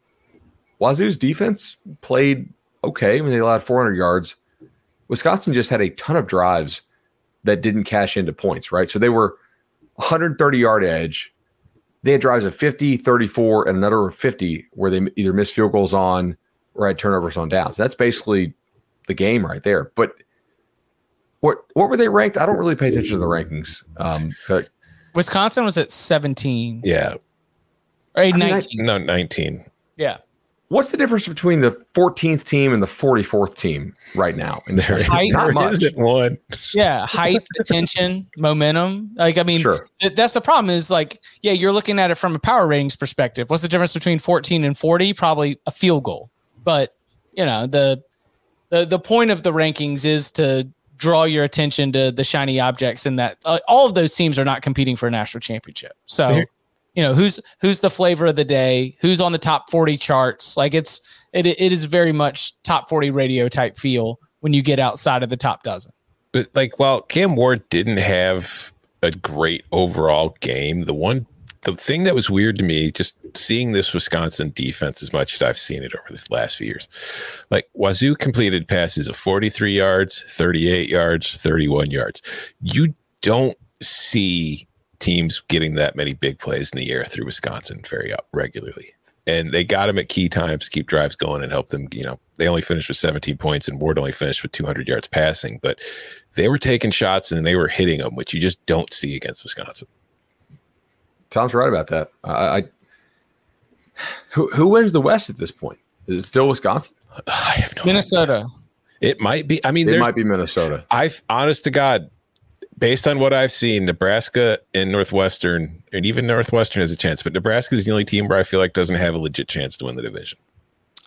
Wazoo's defense played okay when they allowed 400 yards. Wisconsin just had a ton of drives that didn't cash into points, right? So they were 130 yard edge. They had drives of 50, 34, and another 50 where they either missed field goals on or had turnovers on downs. That's basically the game right there. But what what were they ranked? I don't really pay attention to the rankings. Um, so Wisconsin was at 17 Yeah, or mean, I- 19. no, nineteen. yeah. what's the difference between the 14th team and the 44th team right now? And There, Height- not there much. isn't one. Yeah, height, attention, momentum. Like, I mean, Sure. th- that's the problem. Is like, yeah, you're looking at it from a power ratings perspective. What's the difference between 14 and 40? Probably a field goal. But you know, the the the point of the rankings is to draw your attention to the shiny objects, and that uh, all of those teams are not competing for a national championship. So, Here- you know, who's who's the flavor of the day? Who's on the top 40 charts? Like, it's it it is very much top 40 radio type feel when you get outside of the top dozen. but like while Cam Ward didn't have a great overall game, the one the thing that was weird to me, just seeing this Wisconsin defense as much as I've seen it over the last few years, like Wazoo completed passes of 43 yards, 38 yards, 31 yards. You don't see teams getting that many big plays in the air through Wisconsin very regularly. And they got them at key times, to keep drives going and help them. You know, they only finished with 17 points, and Ward only finished with 200 yards passing. But they were taking shots and they were hitting them, which you just don't see against Wisconsin. Tom's right about that. I, I who who wins the West at this point? Is it still Wisconsin? I have no. Minnesota. It might be. I mean, It might be Minnesota. I've honest to God, based on what I've seen, Nebraska and Northwestern, and even Northwestern has a chance, but Nebraska is the only team where I feel like doesn't have a legit chance to win the division.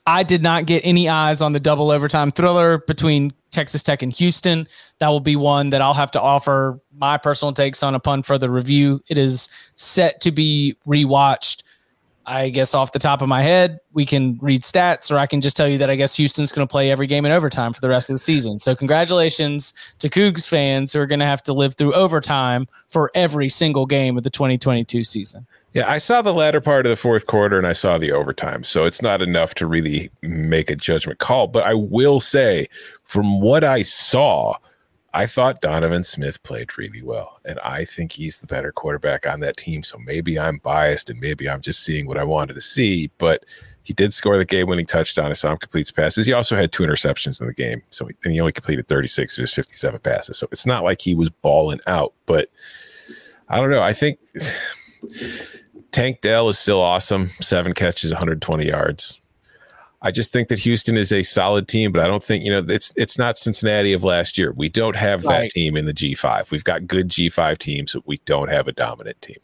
I did not get any eyes on the double overtime thriller between Texas Tech and Houston. That will be one that I'll have to offer my personal takes on upon further review. It is set to be rewatched. I guess off the top of my head, we can read stats, or I can just tell you that I guess Houston's going to play every game in overtime for the rest of the season. So, congratulations to Cougs fans who are going to have to live through overtime for every single game of the 2022 season. Yeah, I saw the latter part of the fourth quarter and I saw the overtime. So it's not enough to really make a judgment call. But I will say, from what I saw, I thought Donovan Smith played really well, and I think he's the better quarterback on that team. So maybe I'm biased, and maybe I'm just seeing what I wanted to see. But he did score the game-winning touchdown. I saw him complete passes. He also had two interceptions in the game, so and he only completed 36 of his 57 passes. So it's not like he was balling out. But I don't know. I think Tank Dell is still awesome. Seven catches, 120 yards. I just think that Houston is a solid team, but I don't think you know it's it's not Cincinnati of last year. We don't have right. that team in the G5. We've got good G5 teams, but we don't have a dominant team.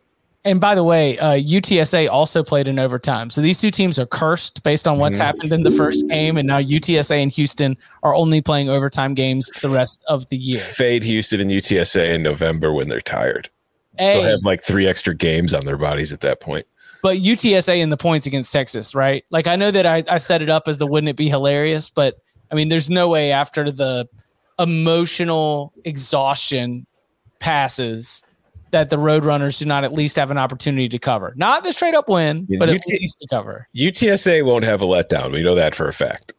And by the way, uh, UTSA also played in overtime. So these two teams are cursed based on what's mm-hmm. happened in the first game. And now UTSA and Houston are only playing overtime games the rest of the year. Fade Houston and UTSA in November when they're tired. Hey. They'll have like three extra games on their bodies at that point but UTSA in the points against Texas, right? Like I know that I, I set it up as the wouldn't it be hilarious, but I mean, there's no way after the emotional exhaustion passes that the Roadrunners do not at least have an opportunity to cover. Not the straight up win, yeah, but UT- at least to cover. UTSA won't have a letdown. We know that for a fact.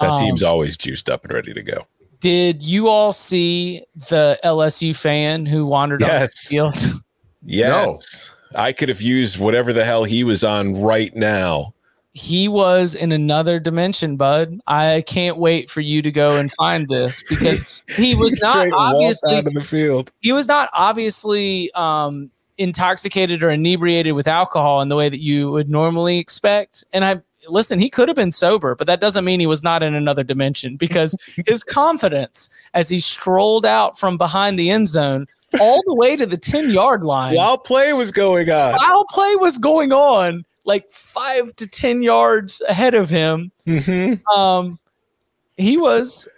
That um, team's always juiced up and ready to go. Did you all see the LSU fan who wandered yes. off the field? Yes. I could have used whatever the hell he was on right now. He was in another dimension, bud. I can't wait for you to go and find this because he was not obviously out of the field. He was not obviously um, intoxicated or inebriated with alcohol in the way that you would normally expect. And I listen, he could have been sober, but that doesn't mean he was not in another dimension because his confidence as he strolled out from behind the end zone all the way to the 10 yard line while play was going on. While play was going on, like five to 10 yards ahead of him. Mm-hmm. Um, he was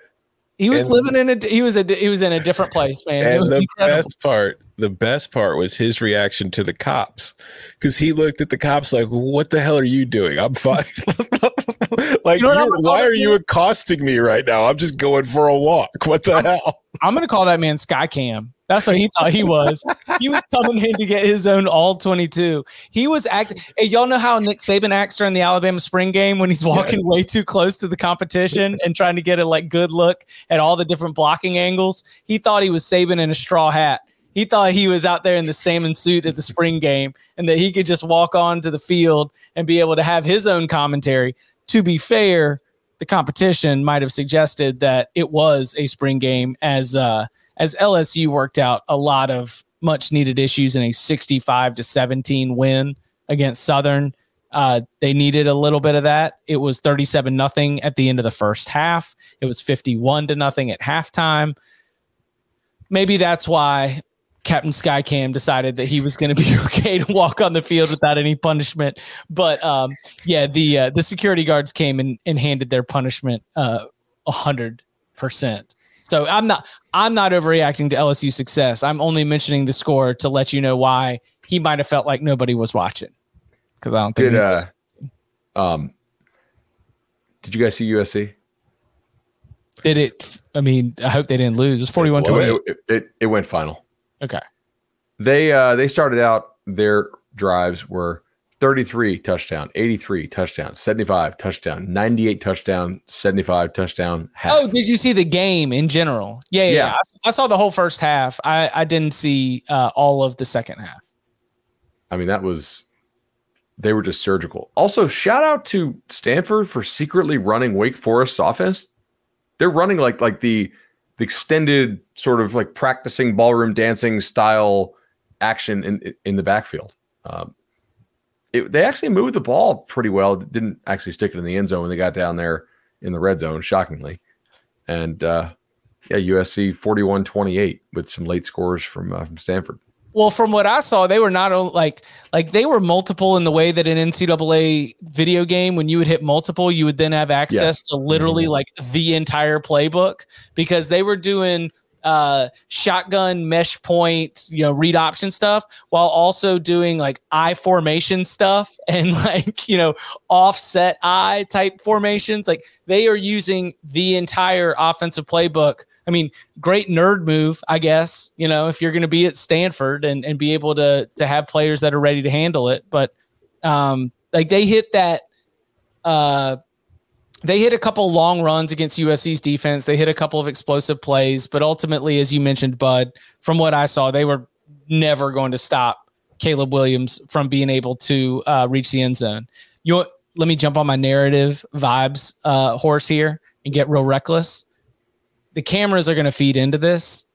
he was and, living in a he was a he was in a different place, man. And the incredible. best part, the best part was his reaction to the cops because he looked at the cops like, "What the hell are you doing? I'm fine." like, you know why are you accosting me right now? I'm just going for a walk. What the I'm, hell? I'm gonna call that man Skycam. That's what he thought he was. he was coming in to get his own all 22. He was acting. Hey, y'all know how Nick Saban acts during the Alabama spring game when he's walking yeah. way too close to the competition and trying to get a like good look at all the different blocking angles. He thought he was Saban in a straw hat. He thought he was out there in the salmon suit at the spring game and that he could just walk onto the field and be able to have his own commentary. To be fair, the competition might have suggested that it was a spring game as uh as LSU worked out a lot of much needed issues in a 65 to 17 win against Southern. Uh, they needed a little bit of that. It was 37 nothing at the end of the first half. It was 51 to nothing at halftime. Maybe that's why Captain Skycam decided that he was going to be okay to walk on the field without any punishment. But um, yeah, the uh, the security guards came and, and handed their punishment uh, a hundred percent. So I'm not I'm not overreacting to LSU success. I'm only mentioning the score to let you know why he might have felt like nobody was watching. Because I don't think did uh um did you guys see USC? Did it? I mean, I hope they didn't lose. It's 41 well, it, it, it, it went final. Okay. They uh they started out their drives were 33 touchdown, 83 touchdown, 75 touchdown, 98 touchdown, 75 touchdown. Half. Oh, did you see the game in general? Yeah, yeah. yeah. I, I, saw the whole first half. I, I didn't see uh, all of the second half. I mean, that was they were just surgical. Also, shout out to Stanford for secretly running Wake Forest's offense. They're running like like the the extended sort of like practicing ballroom dancing style action in in the backfield. Um, it, they actually moved the ball pretty well. Didn't actually stick it in the end zone when they got down there in the red zone, shockingly. And uh, yeah, USC 41 28 with some late scores from, uh, from Stanford. Well, from what I saw, they were not like like they were multiple in the way that an NCAA video game, when you would hit multiple, you would then have access yes. to literally mm-hmm. like the entire playbook because they were doing uh, shotgun mesh point, you know, read option stuff while also doing like I formation stuff and like, you know, offset I type formations. Like they are using the entire offensive playbook. I mean, great nerd move, I guess, you know, if you're going to be at Stanford and, and be able to, to have players that are ready to handle it. But, um, like they hit that, uh, they hit a couple long runs against USC's defense. They hit a couple of explosive plays, but ultimately, as you mentioned, Bud, from what I saw, they were never going to stop Caleb Williams from being able to uh, reach the end zone. You know, let me jump on my narrative vibes uh, horse here and get real reckless. The cameras are going to feed into this,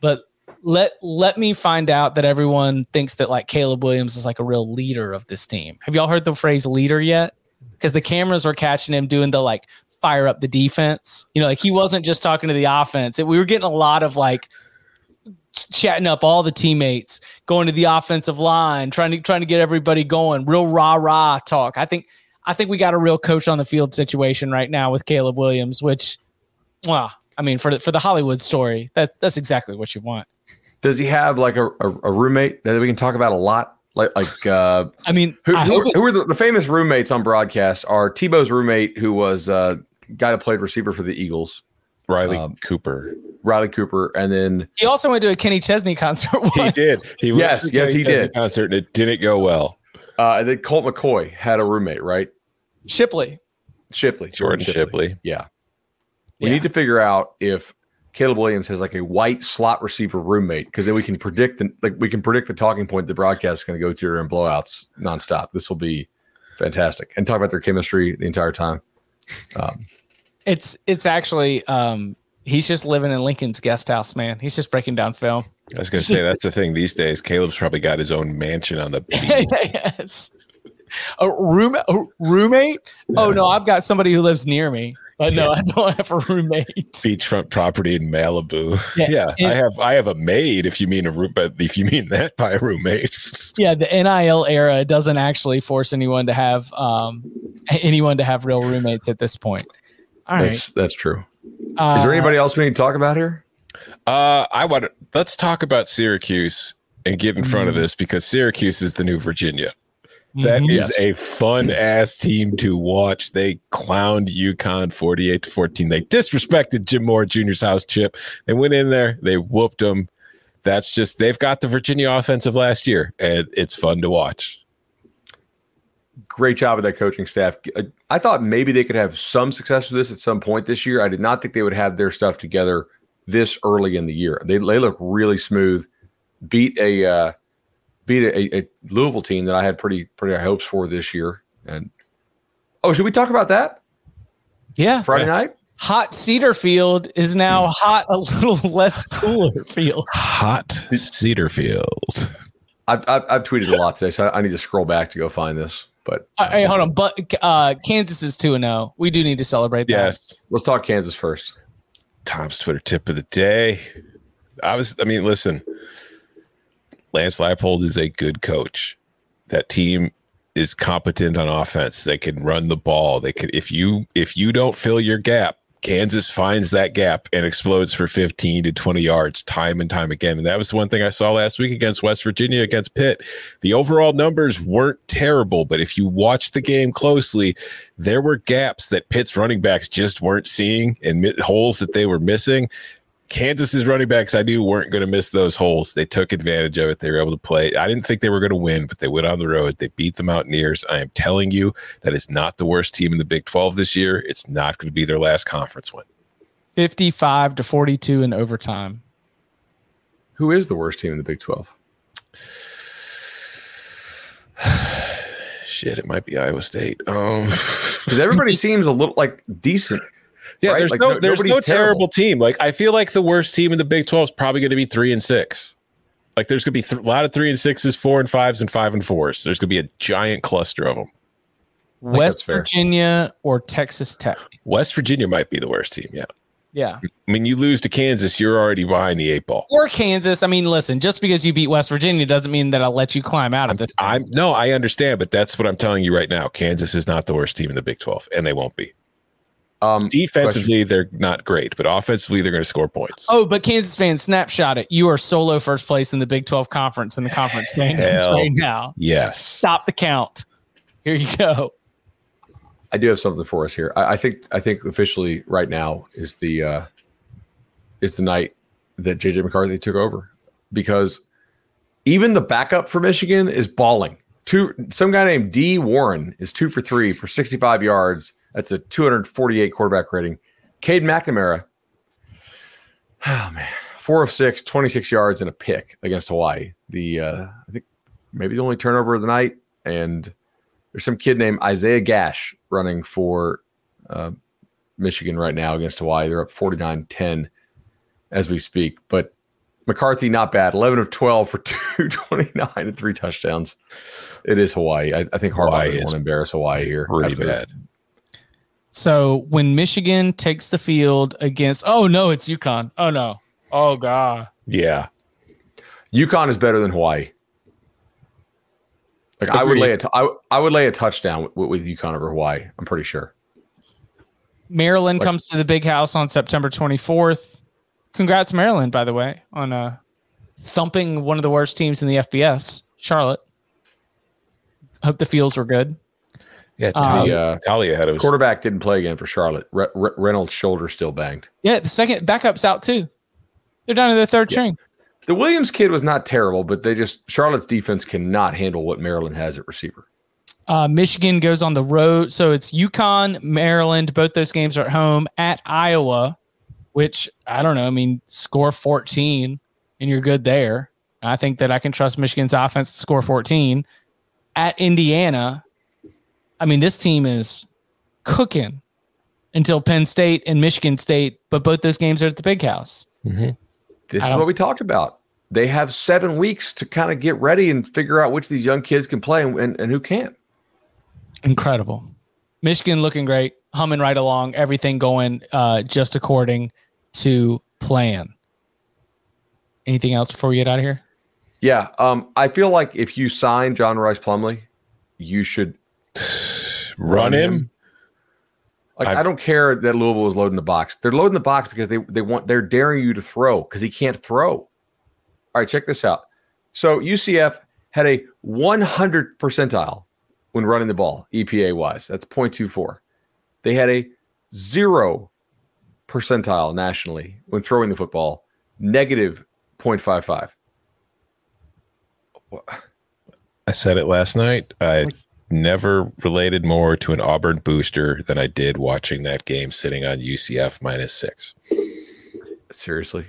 but let let me find out that everyone thinks that like Caleb Williams is like a real leader of this team. Have y'all heard the phrase leader yet? Because the cameras were catching him doing the like fire up the defense. You know, like he wasn't just talking to the offense. We were getting a lot of like chatting up all the teammates, going to the offensive line, trying to trying to get everybody going, real rah rah talk. I think I think we got a real coach on the field situation right now with Caleb Williams, which, well, I mean, for the, for the Hollywood story, that that's exactly what you want. Does he have like a, a, a roommate that we can talk about a lot? Like, like uh, I mean, who, I who, hope it- who are the, the famous roommates on broadcast? Are Tebow's roommate, who was uh, guy that played receiver for the Eagles, Riley Um, Cooper. Riley Cooper, and then he also went to a Kenny Chesney concert. He did. He went Yes, to yes, Kenny he Chesney did. Concert and it didn't go well. uh, and then Colt McCoy had a roommate, right? Shipley. Shipley, Jordan Shipley. Yeah, we Yeah. need to figure out if Caleb Williams has like a white slot receiver roommate because then we can predict the like we can predict the talking point the broadcast is going to go to in blowouts nonstop. This will be fantastic and talk about their chemistry the entire time. Um, It's it's actually um he's just living in Lincoln's guest house, man. He's just breaking down film. I was going to say that's the thing these days. Caleb's probably got his own mansion on the beach. yes. A room a roommate? Oh no, I've got somebody who lives near me. But no, I don't have a roommate. beachfront property in Malibu. Yeah, Yeah, and- I have I have a maid if you mean a room, but if you mean that by a roommate. Yeah, the NIL era doesn't actually force anyone to have um anyone to have real roommates at this point. All right. that's that's true. Uh, Is there anybody else we need to talk about here? Uh, I want let's talk about Syracuse and get in front of Mm. this because Syracuse is the new Virginia. That Mhm. is a fun ass team to watch. They clowned UConn 48 to 14. They disrespected Jim Mora Jr.'s house chip. They went in there, they whooped them. That's just they've got the Virginia offensive last year, and it's fun to watch. Great job of that coaching staff. I- I thought maybe they could have some success with this at some point this year. I did not think they would have their stuff together this early in the year. They they look really smooth. Beat a uh, beat a, a Louisville team that I had pretty pretty high hopes for this year. And oh, should we talk about that Yeah. Friday night? Hot Satterfield is now hot a little less cooler field. Hot Satterfield. I've, I've, I've tweeted a lot today, so I, I need to scroll back to go find this. But Uh, hey, hold on. But uh, Kansas is 2 0. We do need to celebrate that. Yes. let's talk Kansas first. Tom's Twitter tip of the day. I was, I mean, listen, Lance Leipold is a good coach. That team is competent on offense. They can run the ball. They could, if you, if you don't fill your gap, Kansas finds that gap and explodes for 15 to 20 yards time and time again. And that was the one thing I saw last week against West Virginia, against Pitt. The overall numbers weren't terrible, but if you watch the game closely, there were gaps that Pitt's running backs just weren't seeing and holes that they were missing. Kansas's running backs, I knew, weren't going to miss those holes. They took advantage of it. They were able to play. I didn't think they were going to win, but they went on the road. They beat the Mountaineers. I am telling you, that is not the worst team in the Big 12 this year. It's not going to be their last conference win. 55 to 42 in overtime. Who is the worst team in the Big Twelve? Shit, it might be Iowa State. Um, Because everybody seems a little like decent. Yeah, right? there's Like, no, no- there's no terrible terrible. team. Like I feel like the worst team in the Big 12 is probably going to be three and six. Like there's going to be th- a lot of three and sixes, four and fives, and five and fours. There's going to be a giant cluster of them. West. Virginia or Texas Tech. West Virginia might be the worst team. Yeah. Yeah. I mean, you lose to Kansas, you're already behind the eight ball. Or Kansas. I mean, listen, just because you beat West Virginia doesn't mean that I'll let you climb out of this. thing. I'm no, I understand, but that's what I'm telling you right now. Kansas is not the worst team in the Big 12, and they won't be. Um, Defensively, they're not great, but offensively, they're going to score points. Oh, but Kansas fans, snapshot it. You are solo first place in the Big 12 conference in the conference standings Hell. right now. Yes. Stop the count. Here you go. I do have something for us here. I, I think I think officially right now is the uh, is the night that JJ McCarthy took over because even the backup for Michigan is balling. Two some guy named D Warren is two for three for 65 yards That's a 248 quarterback rating. Cade McNamara, oh man, four of six, 26 yards and a pick against Hawaii. The uh, I think maybe the only turnover of the night. And there's some kid named Isaiah Gash running for uh, Michigan right now against Hawaii. They're up 49 10 as we speak. But McCarthy, not bad. 11 of 12 for 229 and three touchdowns. It is Hawaii. I, I think Hawaii is want to embarrass Hawaii here. Pretty bad. So when Michigan takes the field against, oh no, it's UConn. Oh no. Oh god. Yeah. UConn is better than Hawaii. Like I would lay a, t- I, I would lay a touchdown with, with UConn over Hawaii. I'm pretty sure. Maryland like, comes to the big house on September 24th. Congrats, Maryland, by the way, on uh, thumping one of the worst teams in the FBS, Charlotte. Hope the fields were good. Yeah, um, uh, Talia had a quarterback didn't play again for Charlotte. Re- Re- Reynolds' shoulder still banged. Yeah, the second backup's out too. They're down to their third yeah. string. The Williams kid was not terrible, but they just Charlotte's defense cannot handle what Maryland has at receiver. Uh, Michigan goes on the road, so it's UConn, Maryland. Both those games are at home at Iowa, which I don't know. I mean, score 14 and you're good there. I think that I can trust Michigan's offense to score 14 at Indiana. I mean, this team is cooking until Penn State and Michigan State, but both those games are at the big house. Mm-hmm. This is what we talked about. They have seven weeks to kind of get ready and figure out which of these young kids can play and, and, and who can't. Incredible. Michigan looking great, humming right along, everything going uh, just according to plan. Anything else before we get out of here? Yeah, um, I feel like if you sign John Rhys Plumlee, you should run, run him. him. Like I've, I do not care that Louisville is loading the box. They're loading the box because they they want they're daring you to throw because he can't throw. All right, check this out. So UCF had a 100 percentile when running the ball, EPA wise. That's 0.24. They had a zero percentile nationally when throwing the football, negative 0.55. I said it last night. I never related more to an Auburn booster than I did watching that game sitting on UCF minus six. Seriously.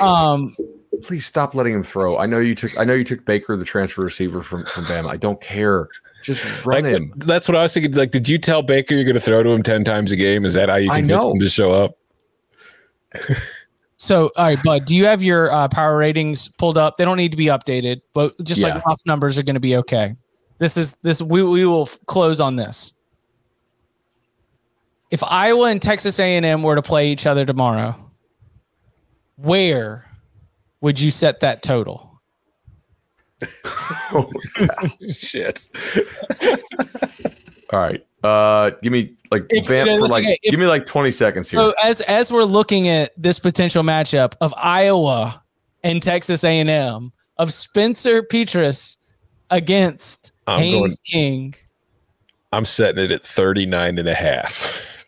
Um please stop letting him throw. I know you took I know you took Baker, the transfer receiver from, from Bama. I don't care. Just run like, him. That's what I was thinking. Like, did you tell Baker you're gonna throw to him 10 times a game? Is that how you convince him to show up? so all right, bud, do you have your uh, power ratings pulled up? They don't need to be updated, but just yeah. like rough numbers are gonna be okay. This is this we we will close on this. If Iowa and Texas A&M were to play each other tomorrow, where would you set that total? oh, shit. All right. Uh, give me like if, vamp for like okay, if, give me like 20 seconds here. So as as we're looking at this potential matchup of Iowa and Texas A&M of Spencer Petras against I'm Haynes going, King. I'm setting it at 39 and a half.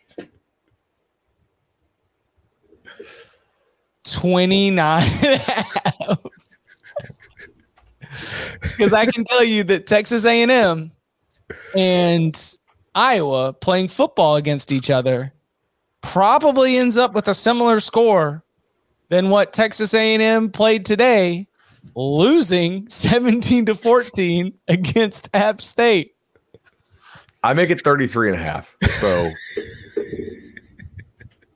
29 Because I can tell you that Texas A&M and Iowa playing football against each other probably ends up with a similar score than what Texas A&M played today losing 17 to 14 against App State. I make it 33 and a half. So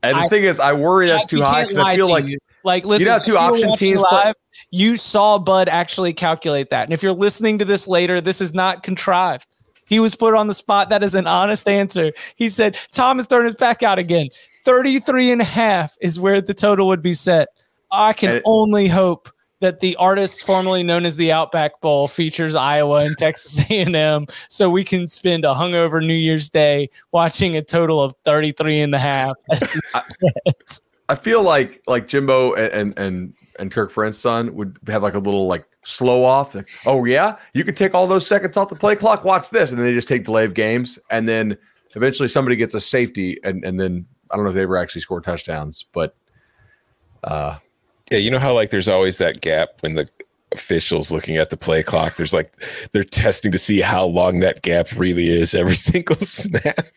And the I, thing is, I worry that's too high because I feel like you. like listen, you know, two option teams live, you saw Bud actually calculate that. And if you're listening to this later, this is not contrived. He was put on the spot. That is an honest answer. He said, Tom is throwing his back out again. 33 and a half is where the total would be set. I can only hope that the artist formerly known as the Outback Bowl features Iowa and Texas A&M so we can spend a hungover New Year's Day watching a total of 33 and a half. I, I feel like like Jimbo and and and Kirk Ferentz son would have like a little like slow off. Like, oh yeah, you can take all those seconds off the play clock. Watch this, and then they just take delay of games, and then eventually somebody gets a safety, and and then I don't know if they ever actually score touchdowns, but uh, yeah, you know how like there's always that gap when the officials looking at the play clock. There's like they're testing to see how long that gap really is every single snap.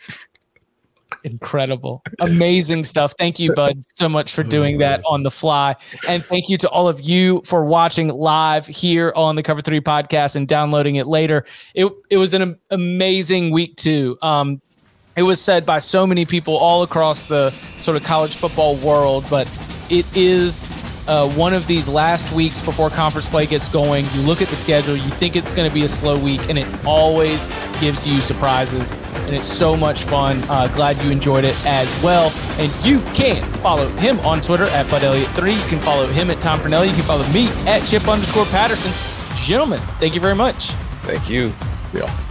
Incredible. Amazing stuff. Thank you, Bud, so much for doing that on the fly. And thank you to all of you for watching live here on the Cover 3 podcast and downloading it later. It, it was an amazing week, too. Um, it was said by so many people all across the sort of college football world, but it is uh, one of these last weeks before conference play gets going. You look at the schedule, you think it's going to be a slow week, and it always gives you surprises. And it's so much fun. Uh, glad you enjoyed it as well. And you can follow him on Twitter at Bud Elliott3. You can follow him at Tom Fornelli. You can follow me at Chip underscore Patterson. Gentlemen, thank you very much. Thank you. Yeah.